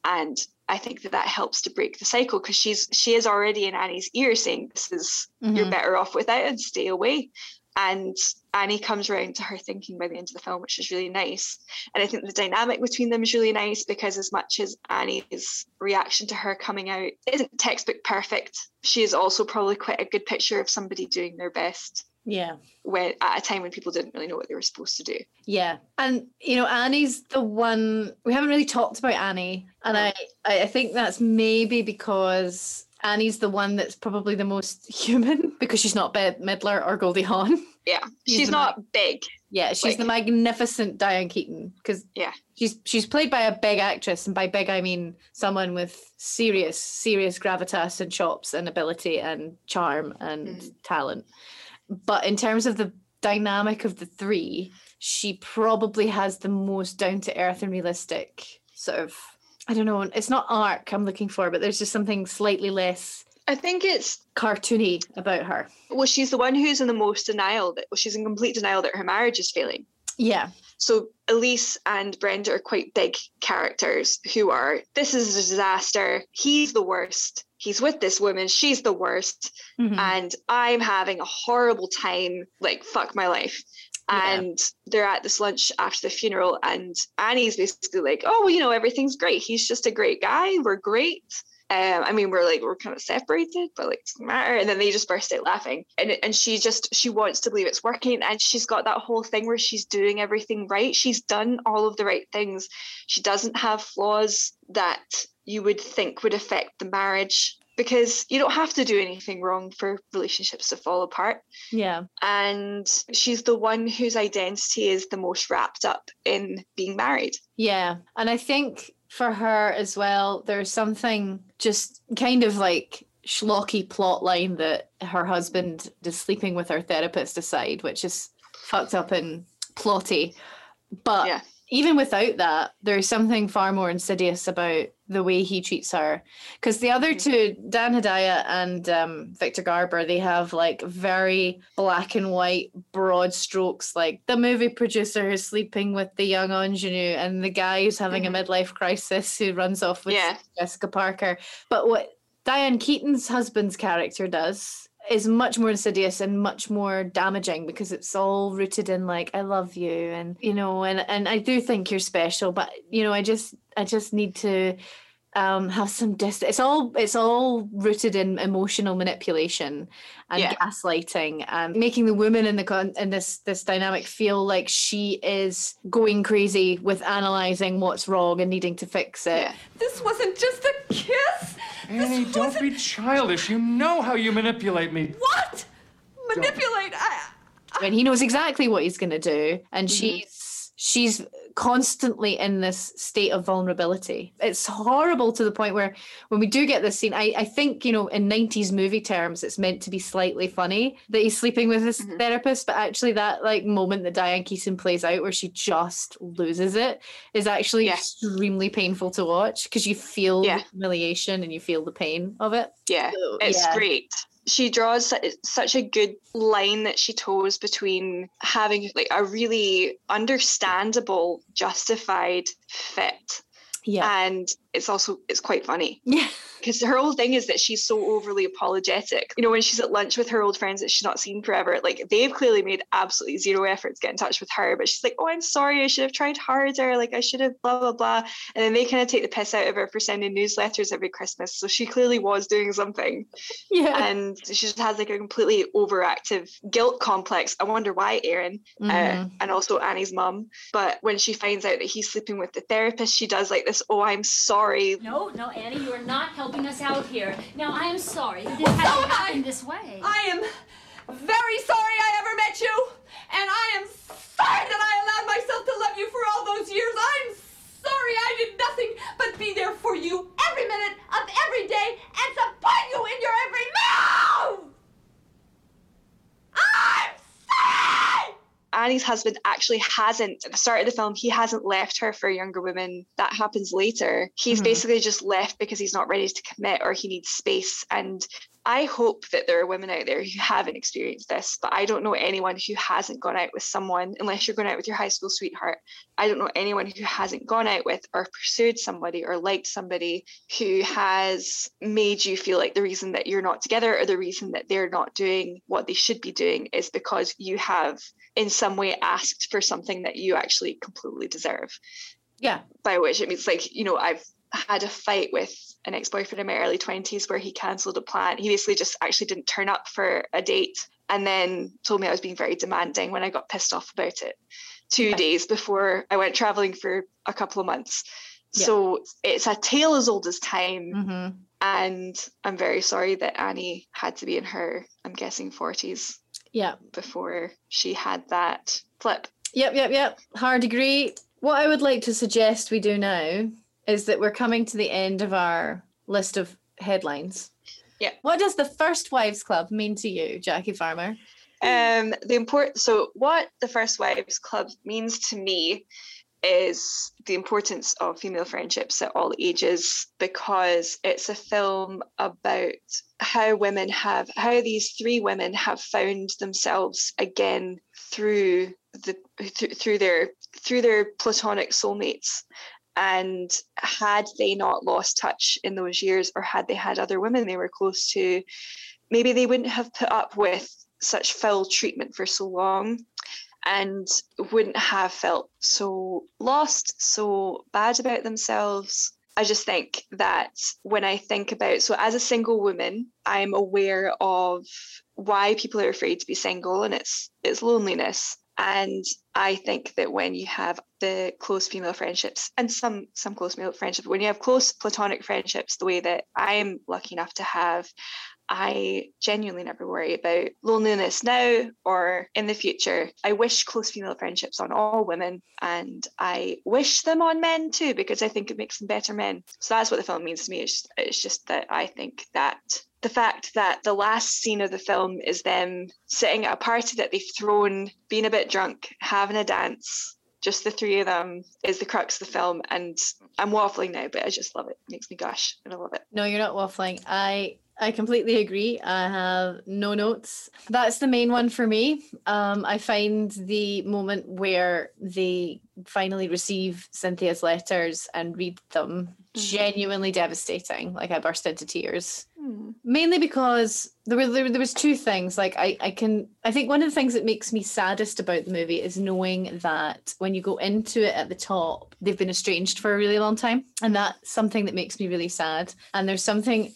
B: and i think that that helps to break the cycle because she's she is already in annie's ear saying this is mm-hmm. you're better off without and stay away and Annie comes around to her thinking by the end of the film, which is really nice. And I think the dynamic between them is really nice because, as much as Annie's reaction to her coming out isn't textbook perfect, she is also probably quite a good picture of somebody doing their best
A: yeah.
B: When at a time when people didn't really know what they were supposed to do.
A: Yeah. And you know, Annie's the one we haven't really talked about Annie. And I, I think that's maybe because Annie's the one that's probably the most human because she's not Bette Midler or Goldie Hawn.
B: Yeah. She's, she's not mag- big.
A: Yeah, she's like, the magnificent Diane Keaton because
B: yeah,
A: she's she's played by a big actress, and by big I mean someone with serious, serious gravitas and chops and ability and charm and mm. talent but in terms of the dynamic of the three, she probably has the most down to earth and realistic sort of. I don't know. It's not arc I'm looking for, but there's just something slightly less.
B: I think it's
A: cartoony about her.
B: Well, she's the one who's in the most denial that well, she's in complete denial that her marriage is failing.
A: Yeah.
B: So Elise and Brenda are quite big characters who are this is a disaster. He's the worst he's with this woman, she's the worst, mm-hmm. and I'm having a horrible time, like, fuck my life. Yeah. And they're at this lunch after the funeral, and Annie's basically like, Oh, well, you know, everything's great. He's just a great guy. We're great. Um, I mean, we're like we're kind of separated, but like it doesn't matter. And then they just burst out laughing, and and she just she wants to believe it's working, and she's got that whole thing where she's doing everything right. She's done all of the right things. She doesn't have flaws that you would think would affect the marriage because you don't have to do anything wrong for relationships to fall apart.
A: Yeah.
B: And she's the one whose identity is the most wrapped up in being married.
A: Yeah. And I think for her as well, there's something just kind of like schlocky plot line that her husband is sleeping with her therapist aside, which is fucked up and plotty. But yeah even without that, there's something far more insidious about the way he treats her. Because the other mm-hmm. two, Dan Hedaya and um, Victor Garber, they have like very black and white, broad strokes. Like the movie producer who's sleeping with the young ingenue, and the guy who's having mm-hmm. a midlife crisis who runs off with yeah. Jessica Parker. But what Diane Keaton's husband's character does is much more insidious and much more damaging because it's all rooted in like I love you and you know and and I do think you're special but you know I just I just need to um, have some distance. It's all it's all rooted in emotional manipulation and yeah. gaslighting and making the woman in the con- in this this dynamic feel like she is going crazy with analyzing what's wrong and needing to fix it. Yeah.
C: This wasn't just a kiss.
D: Annie, this don't wasn't... be childish. You know how you manipulate me.
C: What? Manipulate? I,
A: I... mean, he knows exactly what he's going to do, and mm-hmm. she's she's constantly in this state of vulnerability. It's horrible to the point where when we do get this scene, I, I think, you know, in 90s movie terms, it's meant to be slightly funny that he's sleeping with his mm-hmm. therapist, but actually that like moment that Diane Keaton plays out where she just loses it is actually yeah. extremely painful to watch because you feel yeah. the humiliation and you feel the pain of it.
B: Yeah, so, it's yeah. great she draws such a good line that she toes between having like a really understandable justified fit
A: yeah.
B: and it's also it's quite funny
A: yeah
B: because her whole thing is that she's so overly apologetic. You know, when she's at lunch with her old friends that she's not seen forever, like they've clearly made absolutely zero effort to get in touch with her, but she's like, "Oh, I'm sorry, I should have tried harder. Like I should have blah blah blah." And then they kind of take the piss out of her for sending newsletters every Christmas. So she clearly was doing something.
A: Yeah.
B: And she just has like a completely overactive guilt complex. I wonder why, Aaron, uh, mm-hmm. uh, and also Annie's mum. But when she finds out that he's sleeping with the therapist, she does like this. Oh, I'm sorry.
E: No, no, Annie, you are not helping us out here. Now, I am sorry that this well, so happened this way.
C: I am very sorry I ever met you, and I am sorry that I allowed myself to love you for all those years. I'm sorry I did nothing nothing but be there for you every minute of every day and support you in your every move! I'm sorry!
B: Annie's husband actually hasn't, at the start of the film, he hasn't left her for a younger women. That happens later. He's
A: Mhm.
B: basically just left because he's not ready to commit or he needs space. And I hope that there are women out there who haven't experienced this, but I don't know anyone who hasn't gone out with someone, unless you're going out with your high school sweetheart. I don't know anyone who hasn't gone out with or pursued somebody or liked somebody who has made you feel like the reason that you're not together or the reason that they're not doing what they should be doing is because you have in some way asked for something that you actually completely deserve
A: Yeah.
B: by which it means like you know i've had a fight with an ex-boyfriend in my early 20s where he cancelled a plan he basically just actually didn't turn up for a date and then told me i was being very demanding when i got pissed off about it two
A: Okay.
B: days before i went traveling for a couple of months
A: Yeah.
B: so it's a tale as old as time
A: Mm-hmm.
B: and i'm very sorry that annie had to be in her i'm guessing 40s
A: Yeah.
B: before she had that flip
A: Yep, yep, yep. Hard agree. What I would like to suggest we do now is that we're coming to the end of our list of headlines.
B: Yeah.
A: What does the First Wives Club mean to you, Jackie Farmer?
B: Um, the import. So, what the First Wives Club means to me is the importance of female friendships at all ages, because it's a film about how women have, how these three women have found themselves again through the th- through their through their platonic soulmates. And had they not lost touch in those years, or had they had other women they were close to, maybe they wouldn't have put up with such foul treatment for so long and wouldn't have felt so lost, so bad about themselves. I just think that when I think about, so as a single woman, I'm aware of why people are afraid to be single and it's it's loneliness. And I think that when you have the close female friendships and some some close male friendships, when you have close platonic friendships, the way that I'm lucky enough to have, I genuinely never worry about loneliness now or in the future. I wish close female friendships on all women and I wish them on men too because I think it makes them better men. So that's what the film means to me. It's just, it's just that I think that the fact that the last scene of the film is them sitting at a party that they've thrown, being a bit drunk, having a dance, just the three of them is the crux of the film. And I'm waffling now, but I just love it. it makes me gush and I love it.
A: No, you're not waffling. I I completely agree. I have no notes. That's the main one for me. Um, I find the moment where they finally receive Cynthia's letters and read them genuinely devastating. Like I burst into tears. Mainly because there were there, there was two things. Like I, I can I think one of the things that makes me saddest about the movie is knowing that when you go into it at the top, they've been estranged for a really long time. And that's something that makes me really sad. And there's something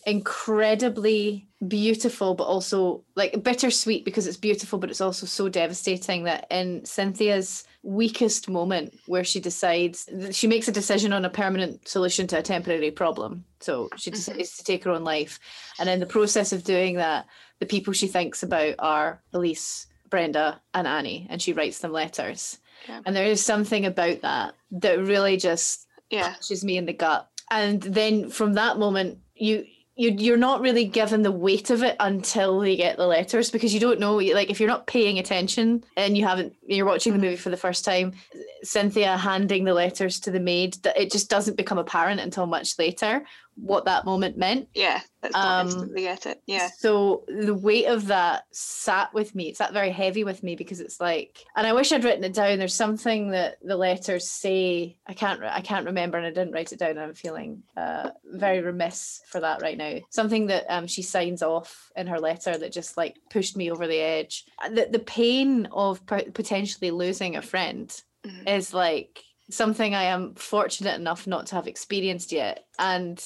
A: incredibly beautiful, but also like bittersweet because it's beautiful, but it's also so devastating that in Cynthia's weakest moment where she decides she makes a decision on a permanent solution to a temporary problem. So she mm-hmm. decides to take her own life. And in the process of doing that, the people she thinks about are Elise, Brenda, and Annie, and she writes them letters.
B: Yeah.
A: And there is something about that that really just
B: Yeah.
A: punches me in the gut. And then from that moment, you you you're not really given the weight of it until they get the letters because you don't know. Like if you're not paying attention and you haven't, you're watching the movie for the first time. Cynthia handing the letters to the maid, that it just doesn't become apparent until much later what that moment meant.
B: Yeah. That's
A: Um,
B: instantly get it. Yeah.
A: So the weight of that sat with me. It sat very heavy with me because it's like, and I wish I'd written it down. There's something that the letters say. I can't. I can't remember, and I didn't write it down. And I'm feeling uh, very remiss for that right now. Something that um, she signs off in her letter that just like pushed me over the edge. The the pain of p- potentially losing a friend
B: Mhm.
A: is like something I am fortunate enough not to have experienced yet, and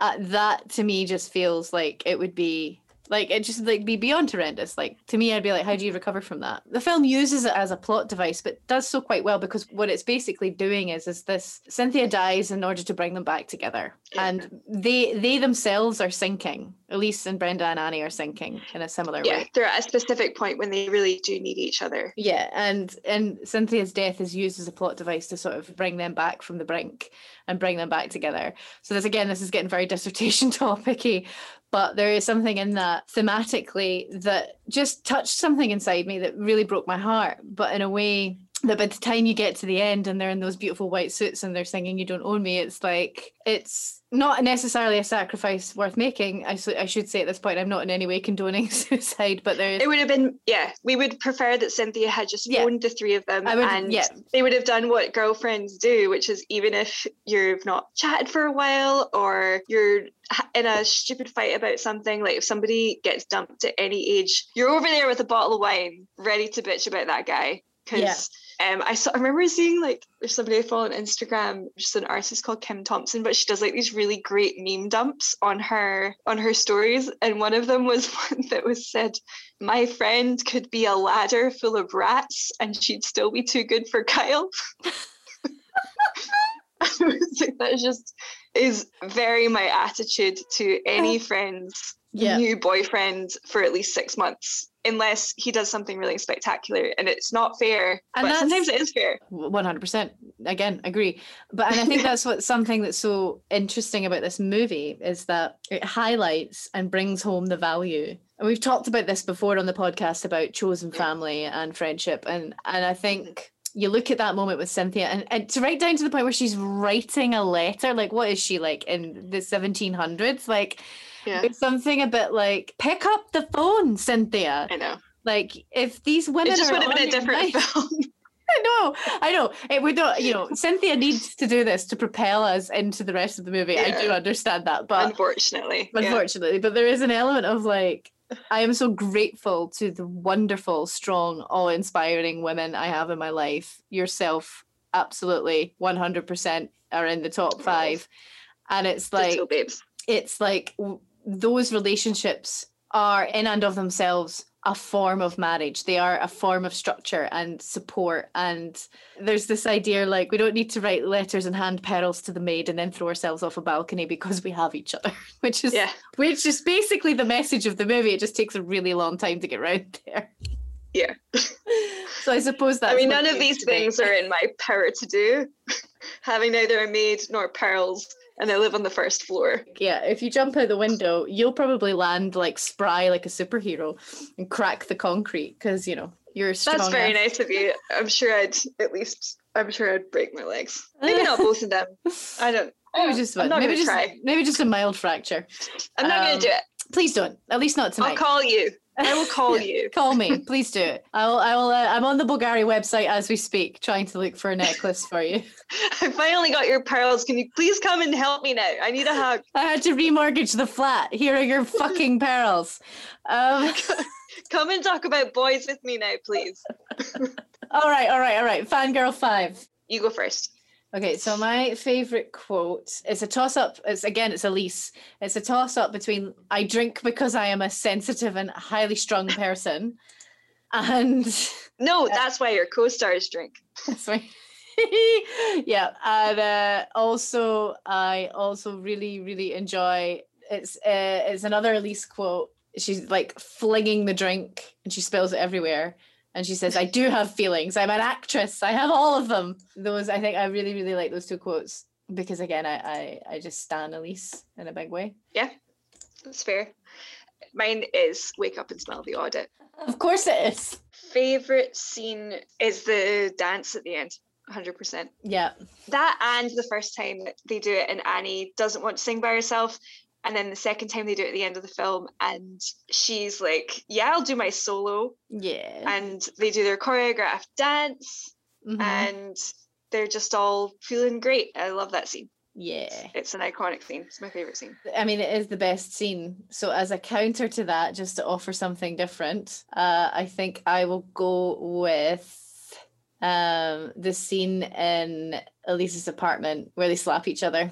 A: uh, that to me just feels like it would be like it just like be beyond horrendous like to me i'd be like how do you recover from that the film uses it as a plot device but does so quite well because what it's basically doing is is this cynthia dies in order to bring them back together
B: Yeah.
A: and they they themselves are sinking. Elise and Brenda and Annie are sinking in a similar
B: Yeah,
A: way.
B: they're at a specific point when they really do need each other.
A: Yeah, and and Cynthia's death is used as a plot device to sort of bring them back from the brink and bring them back together. So this again, this is getting very dissertation topicy, but there is something in that thematically that just touched something inside me that really broke my heart. But in a way that by the time you get to the end and they're in those beautiful white suits and they're singing "You Don't Own Me," it's like it's not necessarily a sacrifice worth making. I should say at this point, I'm not in any way condoning suicide, but there is
B: It would have been, yeah, we would prefer that Cynthia had just
A: Yeah.
B: phoned the three of them
A: would-
B: and
A: yeah.
B: they would have done what girlfriends do, which is even if you've not chatted for a while or you're in a stupid fight about something, like if somebody gets dumped at any age, you're over there with a bottle of wine ready to bitch about that guy. Because um, I, saw, I remember seeing like there's somebody I follow on Instagram, just an artist called Kim Thompson, but she does like these really great meme dumps on her on her stories, and one of them was one that was said, "My friend could be a ladder full of rats, and she'd still be too good for Kyle." Like, that is just is very my attitude to any friend's
A: Yeah.
B: new boyfriend for at least six months, unless he does something really spectacular, and it's not fair.
A: And
B: but sometimes it is fair.
A: One hundred percent. Again, agree. But and I think that's what something that's so interesting about this movie is that it highlights and brings home the value. And we've talked about this before on the podcast about chosen family and friendship. And and I think you look at that moment with Cynthia and, and to right down to the point where she's writing a letter, like what is she like in the seventeen hundreds? Like
B: Yeah,
A: it's something a bit like pick up the phone, Cynthia.
B: I know.
A: Like if these women
B: It just would have been a different
A: mind-
B: film.
A: I know, I know. It would not, you know, Cynthia needs to do this to propel us into the rest of the movie. I do understand that, but
B: Unfortunately, yeah.
A: unfortunately, but there is an element of like, I am so grateful to the wonderful, strong, awe inspiring women I have in my life. Yourself, absolutely, 100% are in the top five. And it's like, it's like those relationships are in and of themselves a form of marriage they are a form of structure and support and there's this idea like we don't need to write letters and hand pearls to the maid and then throw ourselves off a balcony because we have each other which is
B: Yeah.
A: which is basically the message of the movie it just takes a really long time to get round there
B: Yeah.
A: so i suppose that
B: I mean, none of these things are in my power to do. Having neither a maid nor pearls, and I live on the first floor.
A: yeah, if you jump out the window, you'll probably land like spry like a superhero and crack the concrete because you know you're strong.
B: That's very nice of you. I'm sure I'd at least. I'm sure I'd break my legs. Maybe not both of them. I don't.
A: Maybe just one. Maybe just
B: try.
A: maybe just a mild fracture.
B: I'm not
A: Um,
B: gonna do it.
A: Please don't. At least not tonight.
B: I'll call you. I will call you.
A: Call me. Please do it. I'll. I'll. Uh, I'm on the Bulgari website as we speak, trying to look for a necklace for you.
B: I finally got your pearls. Can you please come and help me now? I need a hug.
A: I had to remortgage the flat. Here are your fucking pearls. Um,
B: Come and talk about boys with me now, please.
A: all right. All right. All right. Fangirl five.
B: You go first.
A: Okay, so my favorite quote is a toss up. It's again, it's Elise. It's a toss up between I drink because I am a sensitive and highly strung person, and
B: No, that's why your co-stars drink.
A: sorry. yeah, and uh, also I also really really enjoy. It's uh, it's another Elise quote. She's like flinging the drink, and she spills it everywhere. And she says, "I do have feelings. I'm an actress. I have all of them." Those I think I really really like those two quotes because again, I I, I just stan Elise in a big way.
B: Yeah, that's fair. Mine is wake up and smell the audit.
A: Of course it is.
B: Favorite scene is the dance at the end. 100%.
A: Yeah,
B: That and the first time they do it and Annie doesn't want to sing by herself. And then the second time they do it at the end of the film and she's like, yeah, I'll do my solo.
A: yeah.
B: And they do their choreographed dance
A: Mhm.
B: and they're just all feeling great. I love that scene.
A: yeah.
B: It's an iconic scene. It's my favorite scene.
A: I mean, it is the best scene. So, as a counter to that, just to offer something different, uh, I think I will go with um, the scene in Elise's apartment where they slap each other.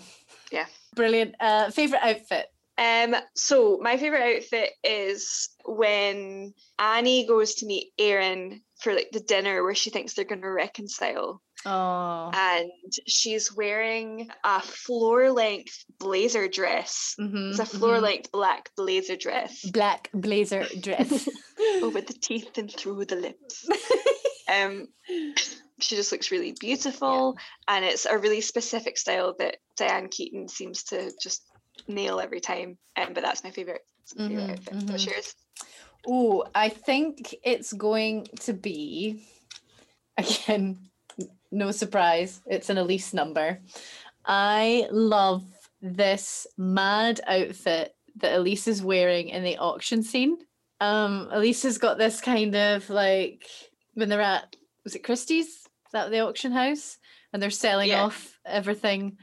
B: Yeah.
A: Brilliant. Uh, favorite outfit.
B: Um, so my favorite outfit is when Annie goes to meet Aaron for like the dinner where she thinks they're going to reconcile
A: Oh.
B: and she's wearing a floor length blazer dress
A: mhm,
B: it's a floor length black blazer dress
A: black blazer dress.
B: over the teeth and through the lips um she just looks really beautiful and it's a really specific style that diane keaton seems to just nail every time um, but that's my favorite, that's my favorite
A: Mhm,
B: outfit what's
A: mhm.
B: yours
A: Oh, I think it's going to be again, no surprise, it's an Elise number. I love this mad outfit that Elise is wearing in the auction scene. Um, Elise has got this kind of like when they're at was it Christie's? Is that the auction house? And they're selling
B: Yeah.
A: off everything,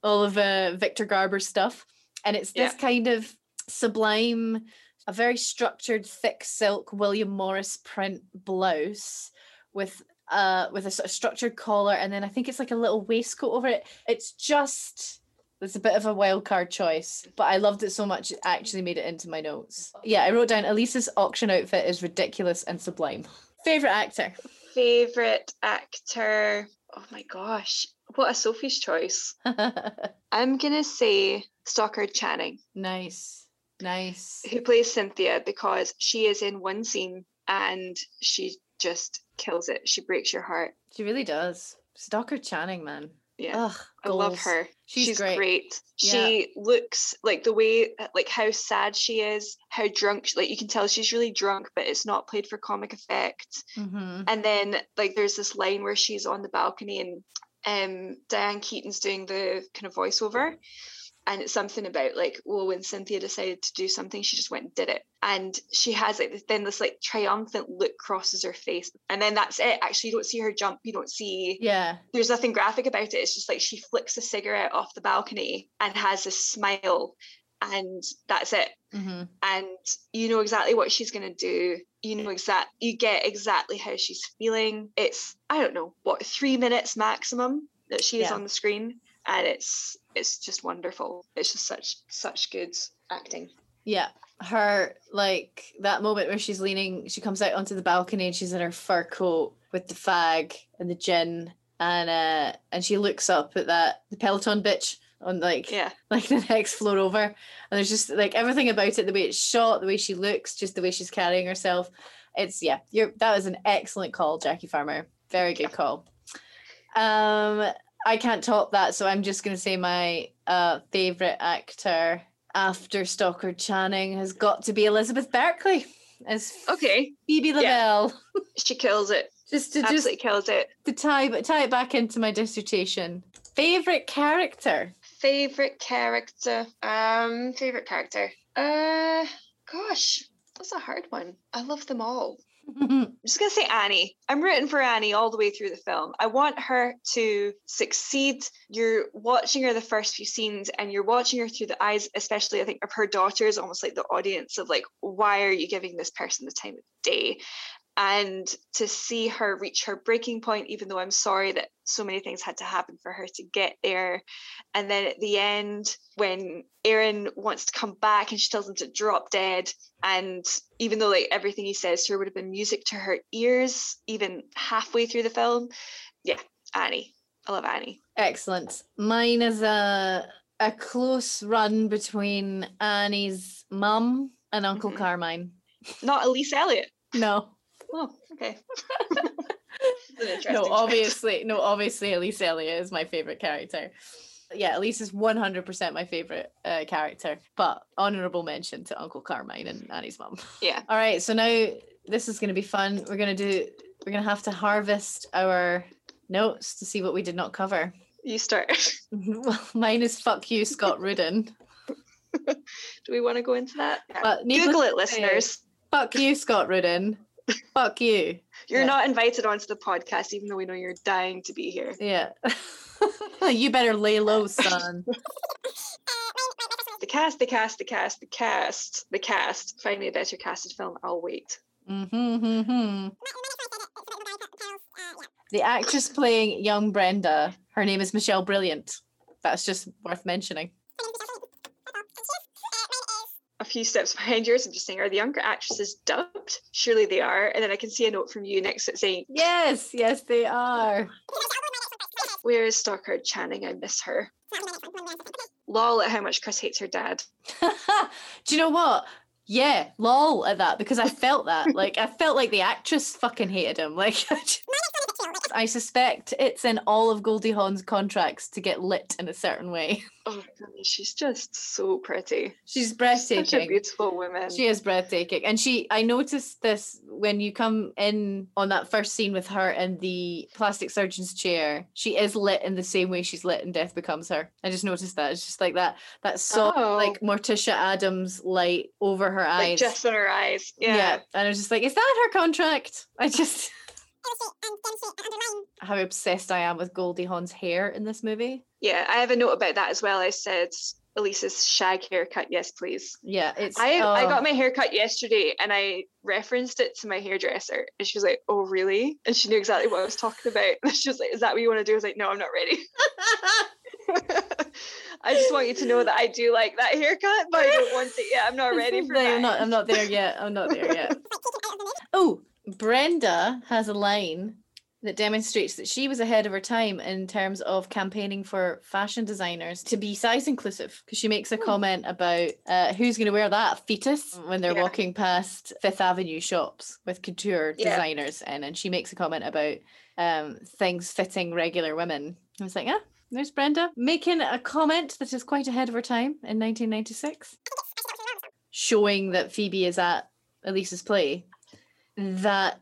A: all of uh, Victor Garber stuff. And it's this
B: Yeah.
A: kind of sublime a very structured thick silk William Morris print blouse with uh with a sort of structured collar and then I think it's like a little waistcoat over it. It's just it's a bit of a wild card choice, but I loved it so much it actually made it into my notes. Yeah, I wrote down Elise's auction outfit is ridiculous and sublime. Favorite actor.
B: Favorite actor oh my gosh what a sophie's choice i'm gonna say stockard channing
A: nice. Nice.
B: who plays Cynthia because she is in one scene and she just kills it. She breaks your heart.
A: She really does. Stockard Channing, man.
B: Yeah.
A: Ugh,
B: I love her.
A: She's great. Yeah.
B: She looks like the way like how sad she is, how drunk like you can tell she's really drunk, but it's not played for comic effect.
A: Mm-hmm.
B: And then like there's this line where she's on the balcony and um Diane Keaton's doing the kind of voiceover. And it's something about like, well, when Cynthia decided to do something, she just went and did it. And she has like then this like triumphant look crosses her face. And then that's it. Actually, you don't see her jump. You don't see
A: Yeah.
B: there's nothing graphic about it. It's just like she flicks a cigarette off the balcony and has a smile. And that's it
A: Mm-hmm.
B: and you know exactly what she's going to do you know exact you get exactly how she's feeling it's i don't know what 3 minutes maximum that she is
A: Yeah.
B: on the screen and it's it's just wonderful it's just such such good acting
A: Yeah. Her like that moment where she's leaning, she comes out onto the balcony and she's in her fur coat with the fag and the gin and uh and she looks up at that the Peloton bitch on like
B: yeah
A: like the next floor over. And there's just like everything about it, the way it's shot, the way she looks, just the way she's carrying herself. It's yeah, you're that was an excellent call, Jackie Farmer. Very good call. Um I can't top that, so I'm just gonna say my uh favorite actor after Stockard Channing has got to be Elizabeth Berkley as
B: okay
A: Phoebe Lavelle. Yeah.
B: she kills it
A: Just to just
B: absolutely kills it
A: to tie but tie it back into my dissertation. Favorite character.
B: favorite character um favorite character uh gosh that's a hard one i love them all I'm just gonna say Annie. I'm rooting for Annie all the way through the film. I want her to succeed. You're watching her the first few scenes, and you're watching her through the eyes, especially I think of her daughters, almost like the audience of like, why are you giving this person the time of day? And to see her reach her breaking point, even though I'm sorry that so many things had to happen for her to get there. And then at the end, when Aaron wants to come back and she tells him to drop dead, and even though like everything he says to her would have been music to her ears even halfway through the film yeah annie i love annie
A: Excellent. Mine is a a close run between Annie's mum and Uncle
B: Mhm.
A: Carmine.
B: not elise elliott
A: No,
B: oh okay That's an interesting
A: no, obviously, no, obviously, Elise Elliott is my favorite character. Yeah, Elise is one hundred percent my favorite uh, character, but honorable mention to Uncle Carmine and Annie's mom.
B: yeah
A: All right, so now this is going to be fun. We're going to do. We're going to have to harvest our notes to see what we did not cover.
B: you start
A: well, mine is fuck you, Scott Rudin.
B: do we want to go into that Yeah.
A: But
B: google it listeners
A: Fuck you, Scott Rudin. Fuck you.
B: you're
A: yeah.
B: not invited onto the podcast even though we know you're dying to be here
A: Yeah. you better lay low, son.
B: the cast the cast the cast the cast the cast find me a better casted film i'll wait
A: Mm-hmm. The actress playing young Brenda, her name is Michelle Brilliant. That's just worth mentioning.
B: A few steps behind yours. I'm just saying, are the younger actresses dubbed? Surely they are. And then I can see a note from you next to it saying,
A: Yes, yes, they are.
B: Where is Stockard Channing? I miss her. Lol at how much Chris hates her dad.
A: Do you know what? Yeah, lol at that because I felt that. Like I felt like the actress fucking hated him. Like I suspect it's in all of Goldie Hawn's contracts to get lit in a certain way.
B: Oh, she's just so pretty.
A: She's breathtaking.
B: Such a beautiful woman.
A: She is breathtaking. And she I noticed this when you come in on that first scene with her in the plastic surgeon's chair. She is lit in the same way she's lit in Death Becomes Her. I just noticed that. It's just like that that soft
B: Oh.
A: like Morticia Addams light over her eyes.
B: like just in her eyes. Yeah. Yeah.
A: And I was just like, is that her contract? I just how obsessed I am with Goldie Hawn's hair in this movie.
B: Yeah, I have a note about that as well. I said Elise's shag haircut, yes, please.
A: Yeah, it's
B: I I
A: oh.
B: got my haircut yesterday and I referenced it to my hairdresser and she was like, Oh really? And she knew exactly what I was talking about. And she was like, Is that what you want to do? I was like, No, I'm not ready. I just want you to know that I do like that haircut, but I don't want it yet. I'm not ready for
A: No,
B: that.
A: I'm not I'm not there yet. I'm not there yet. Oh, Brenda has a line that demonstrates that she was ahead of her time in terms of campaigning for fashion designers to be size inclusive because she makes a comment about uh, who's going to wear that fetus when they're
B: Yeah.
A: walking past Fifth Avenue shops with couture
B: Yeah.
A: designers in, and she makes a comment about um, things fitting regular women. I was like, ah, there's Brenda making a comment that is quite ahead of her time in 1996, showing that Phoebe is at Elise's play. That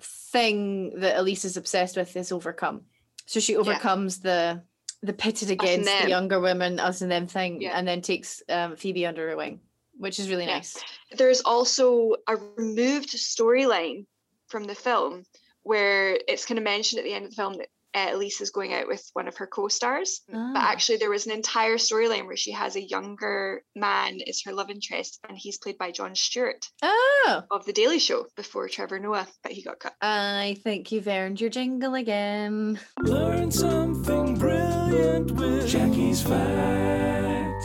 A: thing that Elise is obsessed with is overcome. So she overcomes the the pitted against the younger women, us and them thing,
B: Yeah.
A: and then takes um, Phoebe under her wing, which is really
B: Yeah.
A: nice.
B: There's also a removed storyline from the film where it's kind of mentioned at the end of the film that uh, Elise is going out with one of her co-stars. But
A: Ah.
B: actually, there was an entire storyline where she has a younger man as her love interest, and he's played by Jon Stewart
A: Oh,
B: of The Daily Show before Trevor Noah, but he got cut.
A: I think you've earned your jingle again.
F: Learn something brilliant with Jackie's Facts.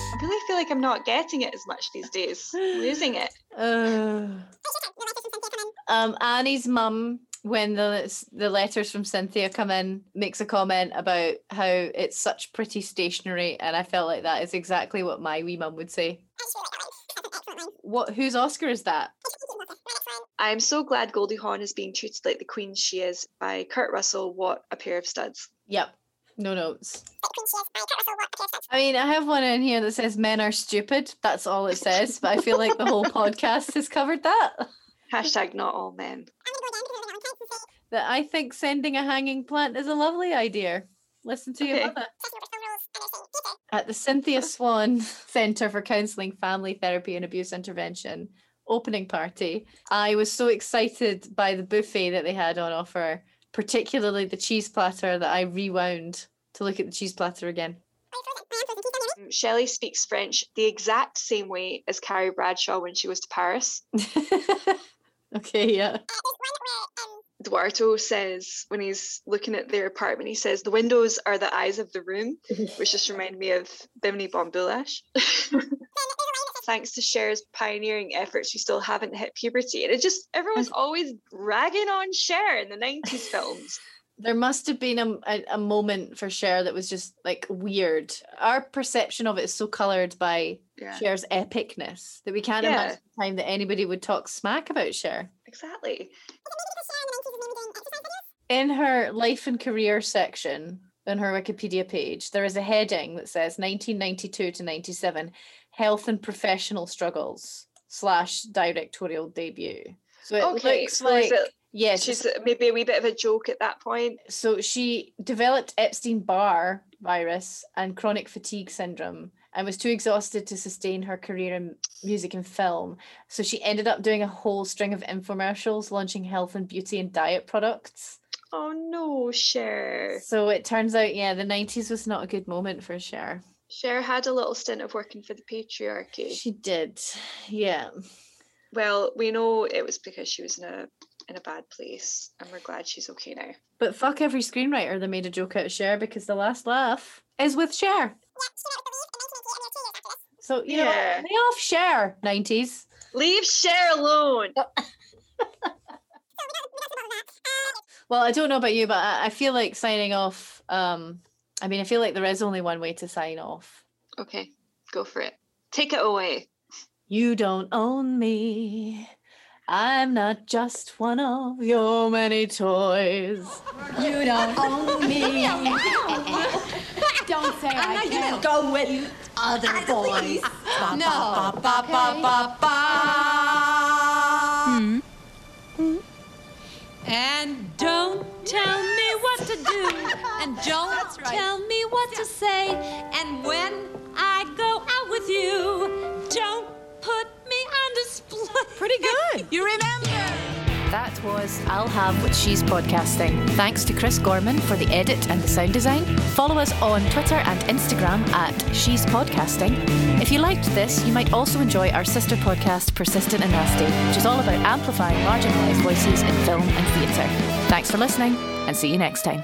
B: I really feel like I'm not getting it as much these days. I'm losing it.
A: Uh, um, Annie's mum, when the the letters from Cynthia come in, makes a comment about how it's such pretty stationery, and I felt like that is exactly what my wee mum would say. What? Whose Oscar is that?
B: I'm so glad Goldie Hawn is being treated like the queen she is by Kurt Russell. What a pair of studs.
A: Yep. No notes. I mean, I have one in here that says men are stupid. That's all it says, but I feel like the whole podcast has covered that.
B: Hashtag not all men.
A: That I think sending a hanging plant is a lovely idea. Listen to your mother. At the Cynthia Swann Centre for Counselling, Family Therapy and Abuse Intervention opening party, I was so excited by the buffet that they had on offer, particularly the cheese platter that I rewound to look at the cheese platter again.
B: Um, Shelley speaks French the exact same way as Carrie Bradshaw when she was to Paris.
A: okay, yeah.
B: Duarto says when he's looking at their apartment, he says the windows are the eyes of the room, which just reminded me of Bimini Bon Boulash. Thanks to Cher's pioneering efforts, we still haven't hit puberty. And it just everyone's always ragging on Cher in the 90s films.
A: There must have been a, a, a moment for Cher that was just like weird. Our perception of it is so coloured by
B: Yeah.
A: Cher's epicness that we can't
B: Yeah.
A: imagine the time that anybody would talk smack about Cher.
B: Exactly.
A: In her life and career section on her Wikipedia page, there is a heading that says 1992 to 97 health and professional struggles slash directorial debut. So it
B: okay,
A: looks
B: so
A: like
B: it,
A: yes,
B: she's maybe a wee bit of a joke at that point.
A: so she developed Epstein Barr virus and chronic fatigue syndrome and was too exhausted to sustain her career in music and film. So she ended up doing a whole string of infomercials launching health and beauty and diet products.
B: Oh no, Cher.
A: So it turns out, yeah, the 90s was not a good moment for Cher.
B: Cher had a little stint of working for the patriarchy.
A: She did. Yeah.
B: Well, we know it was because she was in a in a bad place, and we're glad she's okay now.
A: But fuck every screenwriter that made a joke out of Cher because the last laugh is with Cher. So you
B: Yeah.
A: know, lay off Cher nineties.
B: Leave Cher alone. Oh.
A: Well, I don't know about you, but I, I feel like signing off. Um, I mean, I feel like there is only one way to sign off.
B: Okay, go for it. Take it away.
A: You don't own me. I'm not just one of your many toys.
G: You don't own me. don't say I'm I can't go with other boys. No.
C: And don't tell me what to do. And don't tell me what to say. And when I go out with you, don't put me on display. Pretty good.
G: You remember?
A: That was I'll Have What She's Podcasting. Thanks to Chris Gorman for the edit and the sound design. Follow us on Twitter and Instagram at She's Podcasting. If you liked this, you might also enjoy our sister podcast, Persistent and Nasty, which is all about amplifying marginalised voices in film and theatre. Thanks for listening, and see you next time.